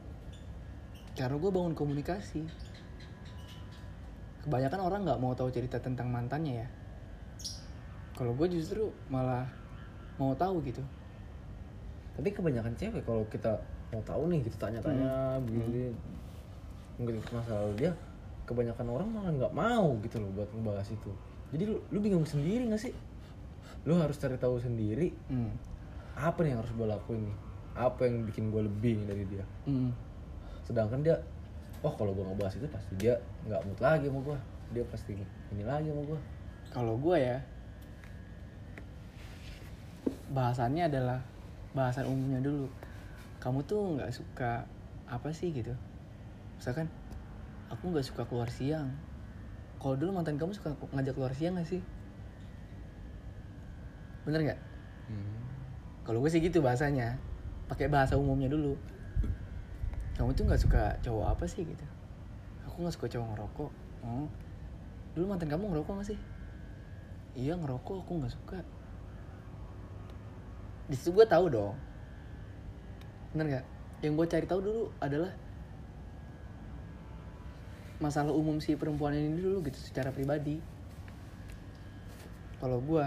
karena gue bangun komunikasi. Kebanyakan orang nggak mau tahu cerita tentang mantannya ya. Kalau gue justru malah mau tahu gitu. Tapi kebanyakan cewek kalau kita mau tahu nih kita tanya-tanya begini mungkin masalah dia. Kebanyakan orang malah nggak mau gitu loh buat ngebahas itu. Jadi lu, lu bingung sendiri nggak sih? Lu harus cari tahu sendiri hmm. apa nih yang harus gue lakuin nih? Apa yang bikin gue lebih dari dia? Hmm. sedangkan dia oh kalau gue ngebahas itu pasti dia nggak mood lagi sama gue dia pasti ini lagi sama gue kalau gue ya bahasannya adalah bahasan umumnya dulu kamu tuh nggak suka apa sih gitu? Misalkan aku nggak suka keluar siang. Kalau dulu mantan kamu suka ngajak keluar siang gak sih? Bener nggak? Kalau gue sih gitu bahasanya. Pakai bahasa umumnya dulu. Kamu tuh nggak suka cowok apa sih gitu? Aku nggak suka cowok ngerokok. Oh dulu mantan kamu ngerokok gak sih? Iya ngerokok. Aku nggak suka. Di situ gue tahu dong bener nggak? Yang gue cari tahu dulu adalah masalah umum si perempuan ini dulu gitu secara pribadi. Kalau gue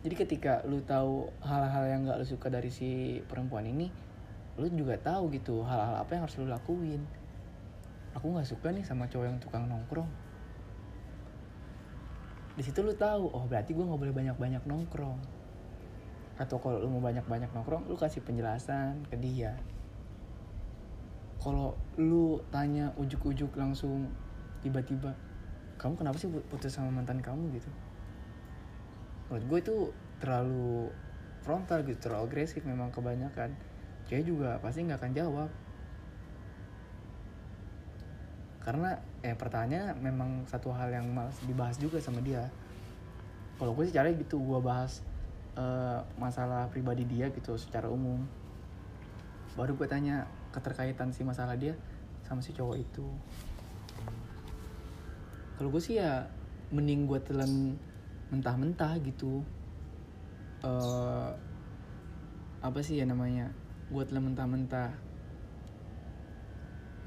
jadi ketika lu tahu hal-hal yang nggak lu suka dari si perempuan ini lu juga tahu gitu hal-hal apa yang harus lu lakuin. Aku nggak suka nih sama cowok yang tukang nongkrong. Di situ lu tahu oh berarti gue nggak boleh banyak-banyak nongkrong atau kalau lu mau banyak-banyak nongkrong lu kasih penjelasan ke dia. Kalau lu tanya ujuk-ujuk langsung tiba-tiba kamu kenapa sih putus sama mantan kamu? gitu. Menurut gue itu terlalu frontal gitu terlalu agresif memang kebanyakan. Cewek juga pasti nggak akan jawab. Karena eh pertanyaannya memang satu hal yang malas dibahas juga sama dia. Kalau gue sih caranya gitu gue bahas eh, masalah pribadi dia gitu secara umum. Baru gue tanya keterkaitan si masalah dia sama si cowok itu. Kalau gue sih ya mending gue telan mentah-mentah gitu. Eh apa sih ya namanya? Gue telan mentah-mentah.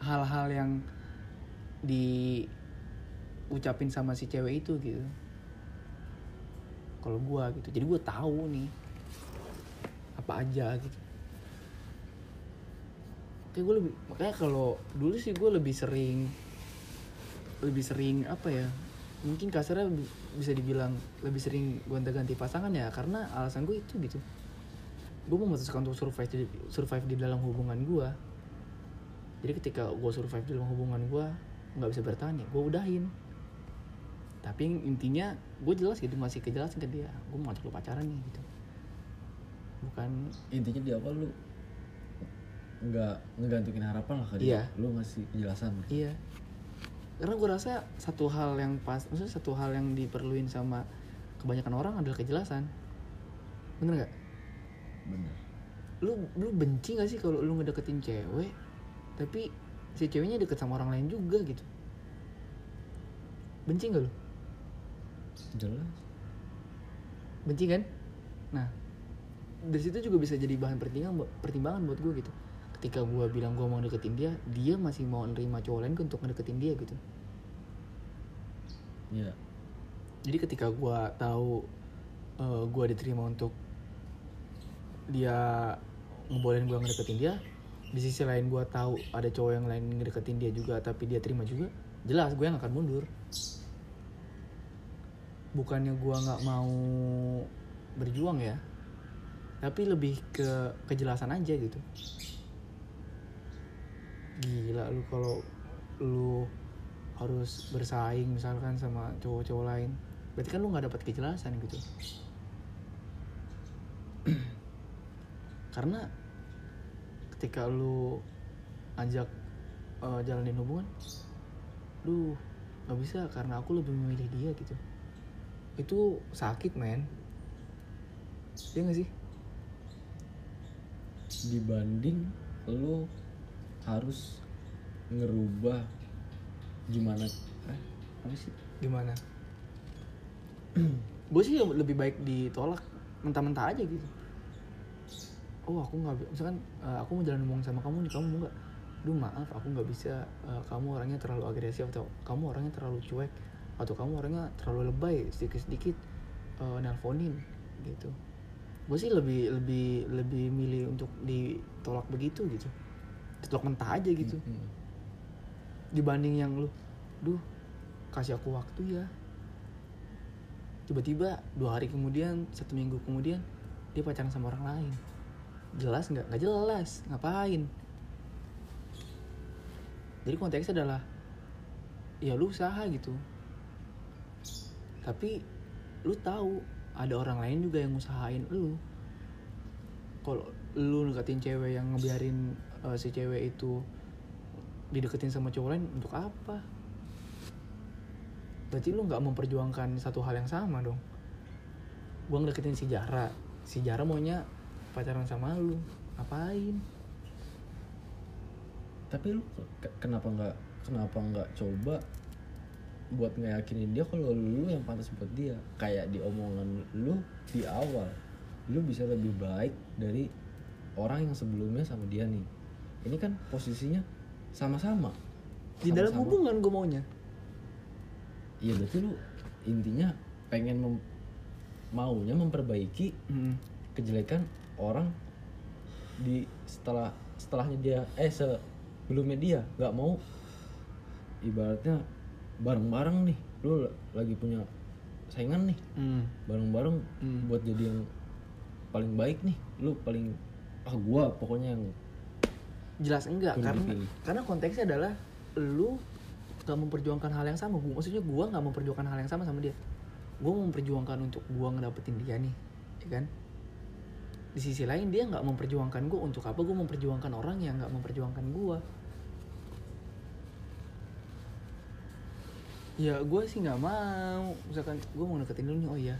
Hal-hal yang diucapin sama si cewek itu gitu kalau gue gitu. Jadi gue tahu nih apa aja gitu. Kayak gue lebih makanya kalau dulu sih gue lebih sering lebih sering apa ya mungkin kasarnya bi- bisa dibilang lebih sering gonta-ganti pasangan ya karena alasan gue itu gitu. Gue memutuskan untuk survive di, survive di dalam hubungan gue jadi ketika gue survive di dalam hubungan gue nggak bisa bertahan ya gue udahin tapi intinya gue jelas gitu masih kejelasan ke dia gue mau ngajak lu pacaran nih gitu bukan intinya di awal lu nggak ngegantungin harapan lah kali Iya. ya. lu ngasih kejelasan Iya. Karena gue rasa satu hal yang pas, maksudnya satu hal yang diperluin sama kebanyakan orang adalah kejelasan. Bener nggak? bener Lu lu benci gak sih kalau lu ngedeketin cewek, tapi si ceweknya deket sama orang lain juga gitu? Benci gak lu? Jelas Benci kan? Nah, dari situ juga bisa jadi bahan pertimbangan, pertimbangan buat gue gitu. Ketika gue bilang gue mau deketin dia, dia masih mau nerima cowok lain untuk ngedeketin dia gitu. ya jadi ketika gue tahu eh, gue diterima untuk dia ngebolehin gue ngedeketin dia di sisi lain gue tahu ada cowok yang lain ngedeketin dia juga tapi dia terima juga jelas gue yang akan mundur bukannya gue nggak mau berjuang ya tapi lebih ke kejelasan aja gitu. Gila lu kalau lu harus bersaing misalkan sama cowok-cowok lain berarti kan lu nggak dapat kejelasan gitu. Karena ketika lu ajak eh, jalanin hubungan lu nggak bisa karena aku lebih memilih dia gitu itu sakit men. Iya gak sih? dibanding lu harus ngerubah gimana eh, apa sih? Gimana? gue sih lebih baik ditolak mentah-mentah aja gitu. Oh aku nggak misalkan eh, aku mau jalan hubungan sama kamu nih kamu mau nggak? Duh maaf aku nggak bisa eh, kamu orangnya terlalu agresif atau kamu orangnya terlalu cuek atau kamu orangnya terlalu lebay sedikit-sedikit eh, nelponin gitu. Gue sih lebih lebih lebih milih untuk ditolak begitu gitu. Ditolak mentah aja gitu. Hmm. dibanding yang lu duh kasih aku waktu ya. Tiba-tiba dua hari kemudian satu minggu kemudian dia pacaran sama orang lain. Jelas nggak? Nggak jelas. Ngapain? Jadi konteksnya adalah ya lu usaha gitu tapi lu tahu ada orang lain juga yang usahain lu. Kalau lu deketin cewek yang ngebiarin eh, si cewek itu dideketin sama cowok lain untuk apa? Berarti lu nggak memperjuangkan satu hal yang sama dong. Gua ngedeketin si Jara. Si Jara maunya pacaran sama lu. Ngapain? Tapi lu ke- kenapa nggak kenapa nggak coba buat ngeyakinin dia kalau lu yang pantas buat dia. Kayak di omongan lu di awal lu bisa lebih baik dari orang yang sebelumnya sama dia nih. Ini kan posisinya sama-sama. Di dalam Sama-sama. hubungan gue maunya. Iya berarti lu intinya pengen mem- maunya memperbaiki Hmm. kejelekan orang di setelah setelahnya dia eh sebelumnya dia. Nggak mau ibaratnya bareng-bareng nih. Lu lagi punya saingan nih. Hmm. bareng-bareng Hmm. buat jadi yang paling baik nih. Lu paling ah gua pokoknya yang jelas enggak karena dipilih. karena konteksnya adalah lu gak memperjuangkan hal yang sama. Gua maksudnya gua nggak memperjuangkan hal yang sama sama dia. Gue memperjuangkan untuk gue ngedapetin dia nih ya kan? Di sisi lain dia nggak memperjuangkan gue untuk apa? Gue memperjuangkan orang yang nggak memperjuangkan gue ya gue sih nggak mau. Misalkan gue mau deketin dulu nih oh iya.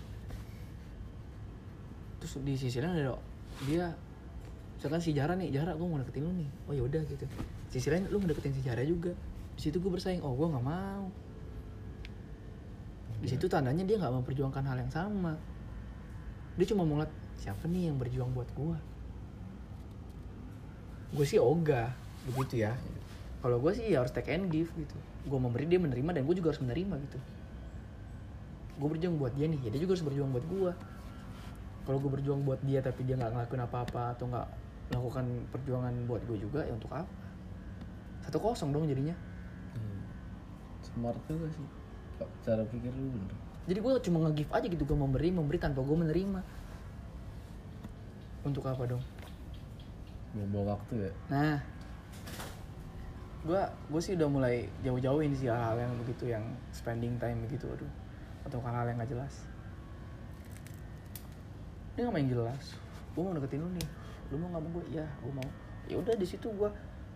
Terus di sisi lain ada dia misalkan si Jara nih Jara gue mau deketin lu nih. Oh yaudah gitu. Sisi lain lu ngedeketin si Jara juga. Di situ gue bersaing. Oh gue nggak mau. Di situ tandanya dia nggak memperjuangkan hal yang sama. Dia cuma mau ngeliat siapa nih yang berjuang buat gue gue sih ogah. Begitu ya kalau gue sih ya harus take and give gitu. Gue memberi dia menerima dan gue juga harus menerima gitu. Gue berjuang buat dia nih ya dia juga harus berjuang buat gue kalau gue berjuang buat dia tapi dia nggak ngelakuin apa-apa atau nggak melakukan perjuangan buat gue juga ya untuk apa? Satu kosong dong jadinya. Hmm. smart juga sih. Cara pikir lu bener? Jadi gue cuma nge-give aja gitu gue memberi memberi tanpa gue menerima. Untuk apa dong? Bawa waktu ya? Nah gue gue sih udah mulai jauh-jauhin sih hal-hal yang begitu yang spending time begitu aduh atau hal-hal yang gak jelas. Dia nggak main jelas. Gue mau deketin lu nih. Lu mau nggak mau gue iya gue mau. Ya udah di situ gue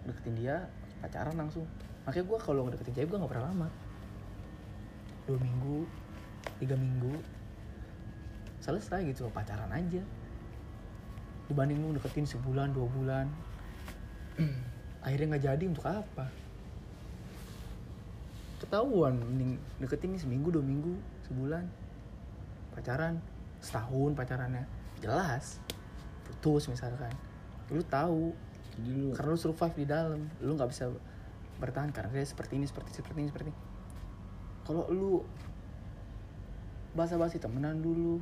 deketin dia pacaran langsung. Makanya gue kalau ngedeketin cewek gue nggak pernah lama. Dua minggu tiga minggu selesai gitu pacaran aja. Dibanding lu deketin sebulan dua bulan akhirnya nggak jadi untuk apa? Ketahuan mending deketin nih seminggu dua minggu sebulan. Pacaran setahun pacarannya. Jelas. Putus misalkan. Lu tahu. Jadi lu karena lu survive di dalam. Lu nggak bisa bertahan karena dia seperti ini seperti seperti ini seperti ini. Kalau lu basa-basi temenan dulu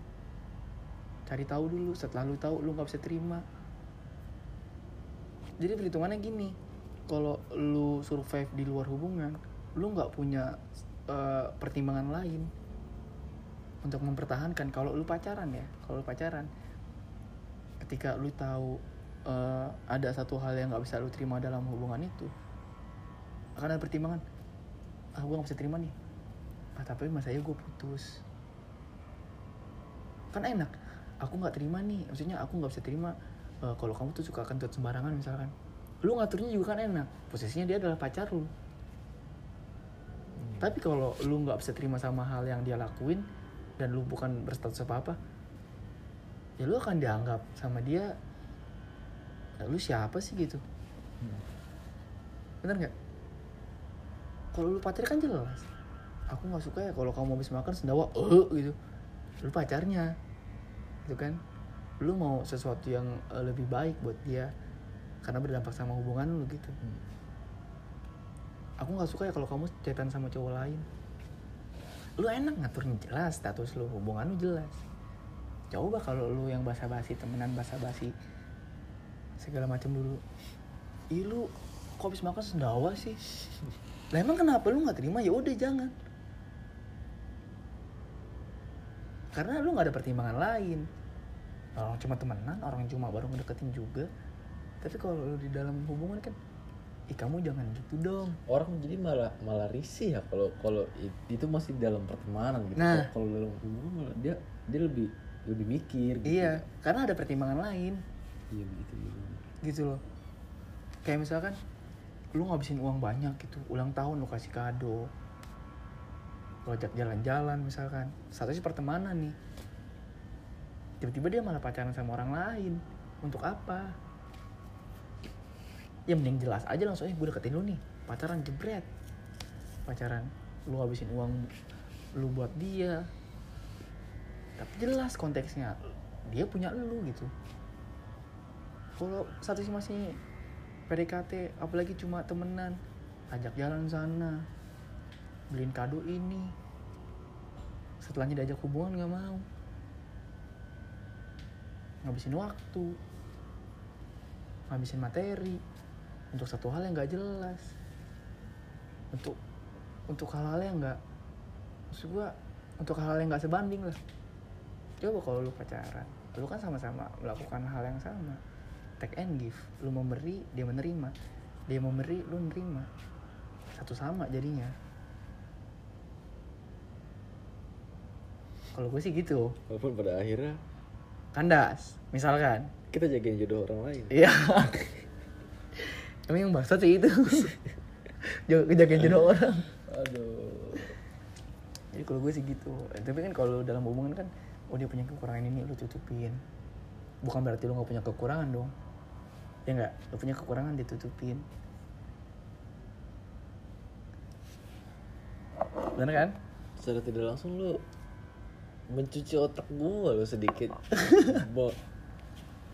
cari tahu dulu setelah lu tahu lu nggak bisa terima. Jadi perhitungannya gini kalau lu survive di luar hubungan lu nggak punya eh, pertimbangan lain untuk mempertahankan. Kalau lu pacaran ya kalau lu pacaran ketika lu tahu eh, ada satu hal yang nggak bisa lu terima dalam hubungan itu akan ada pertimbangan. Ah gue nggak bisa terima nih. Ah tapi masa ya gue putus? Kan enak. Aku nggak terima nih. Maksudnya aku nggak bisa terima eh, kalau kamu tuh suka kentut sembarangan misalkan lu ngaturnya juga kan enak. Posisinya dia adalah pacar lu. Tapi kalau lu nggak bisa terima sama hal yang dia lakuin dan lu bukan berstatus apa apa ya lu akan dianggap sama dia "Eh, lu siapa sih? gitu. Bener nggak? Kalau lu pacar kan jelas. Aku nggak suka ya kalau kamu habis makan sendawa eh gitu. Lu pacarnya. Gitu kan? Lu mau sesuatu yang eh, lebih baik buat dia karena berdampak sama hubungan lu gitu. Aku nggak suka ya kalau kamu chatan sama cowok lain. Lu enak ngaturnya jelas status lu hubungan lu jelas. Coba kalau lu yang basa-basi temenan basa-basi segala macam dulu. Ih lu kok habis makan sendawa sih? Lah emang kenapa lu nggak terima? Ya udah jangan. Karena lu nggak ada pertimbangan lain. Orang cuma temenan orang cuma baru ngedeketin juga tapi kalau di dalam hubungan kan ih kamu jangan gitu dong. Orang jadi malah malah risih ya kalau kalau itu masih dalam pertemanan gitu. Nah. kalau dalam hubungan malah dia dia lebih lebih mikir gitu. Iya karena ada pertimbangan lain. Iya begitu gitu gitu loh. Kayak misalkan lu ngabisin uang banyak gitu ulang tahun lu kasih kado. Lu ajak jalan-jalan misalkan. Statusnya pertemanan nih. Tiba-tiba dia malah pacaran sama orang lain. Untuk apa ya mending jelas aja langsung eh gue deketin lu nih pacaran jebret. Pacaran lu habisin uang lu buat dia. Tapi jelas konteksnya dia punya lu gitu. Kalau satu sih masih PDKT apalagi cuma temenan ajak jalan sana beliin kado ini. Setelahnya diajak hubungan nggak mau. Ngabisin waktu ngabisin materi untuk satu hal yang nggak jelas. Untuk untuk hal-hal yang nggak maksud gua untuk hal-hal yang nggak sebanding lah. Coba kalau lu pacaran lu kan sama-sama melakukan hal yang sama. Take and give. Lu memberi dia menerima. Dia memberi lu menerima satu sama jadinya. Kalau gue sih gitu. Walaupun pada akhirnya kandas misalkan. Kita jagain jodoh orang lain. Iya emang yang bangsat sih itu. Kejagain jodoh orang. Aduh. Jadi kalau gue sih gitu. Eh, tapi kan kalau dalam hubungan kan oh dia punya kekurangan ini lu tutupin. Bukan berarti lu nggak punya kekurangan dong. Ya nggak? Lu punya kekurangan ditutupin bener kan? Secara tidak langsung lu mencuci otak gua lo sedikit. Bo,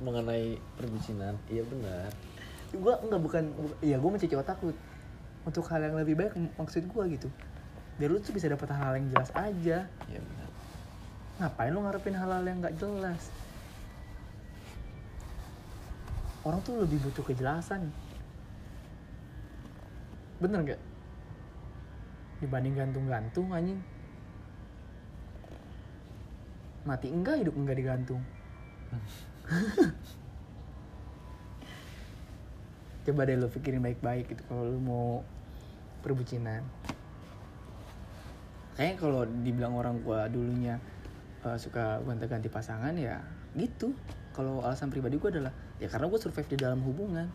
mengenai perbucinan. Iya benar gue nggak bukan ya gue mencuci otak lu. Untuk hal yang lebih baik maksud gue gitu. Biar lu tuh bisa dapat hal-hal yang jelas aja. Iya benar. Ngapain lu ngarepin hal-hal yang nggak jelas? Orang tuh lebih butuh kejelasan. Bener nggak? Dibanding gantung-gantung anjing. Mati enggak hidup enggak digantung coba deh lu pikirin baik-baik gitu kalau lu mau perbucinan. Kayaknya kalau dibilang orang gua dulunya uh, suka gonta-ganti pasangan ya gitu. Kalau alasan pribadi gua adalah ya karena gue survive di dalam hubungan.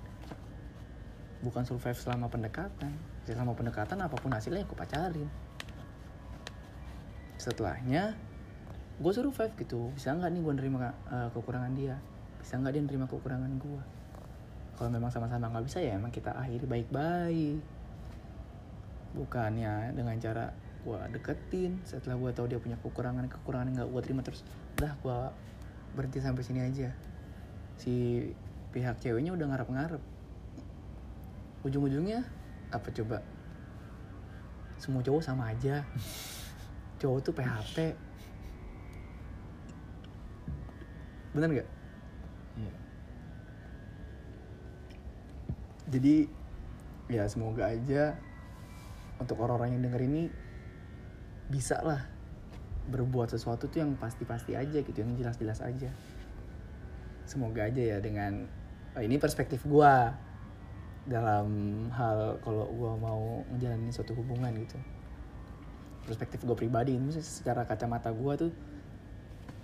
Bukan survive selama pendekatan. Ya, selama pendekatan apa pun hasilnya aku pacarin. Setelahnya gue survive gitu. Bisa nggak nih gue nerima uh, kekurangan dia? Bisa nggak dia nerima kekurangan gue kalau memang sama-sama nggak bisa ya emang kita akhiri baik-baik. Bukannya dengan cara gue deketin setelah gue tahu dia punya kekurangan kekurangan nggak gue terima terus udah gue berhenti sampai sini aja. Si pihak ceweknya udah ngarep-ngarep. Ujung-ujungnya apa coba? Semua cowok sama aja. Cowok tuh PHP bener nggak? Iya jadi ya semoga aja untuk orang-orang yang denger ini bisa lah berbuat sesuatu tuh yang pasti-pasti aja gitu yang jelas-jelas aja. Semoga aja ya dengan oh, ini perspektif gua dalam hal kalau gua mau ngejalanin suatu hubungan gitu. Perspektif gua pribadi ini secara kacamata gua tuh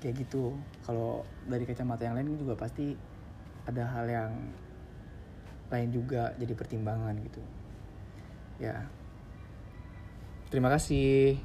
kayak gitu. Kalau dari kacamata yang lain juga pasti ada hal yang lain juga jadi pertimbangan gitu. Ya. Terima kasih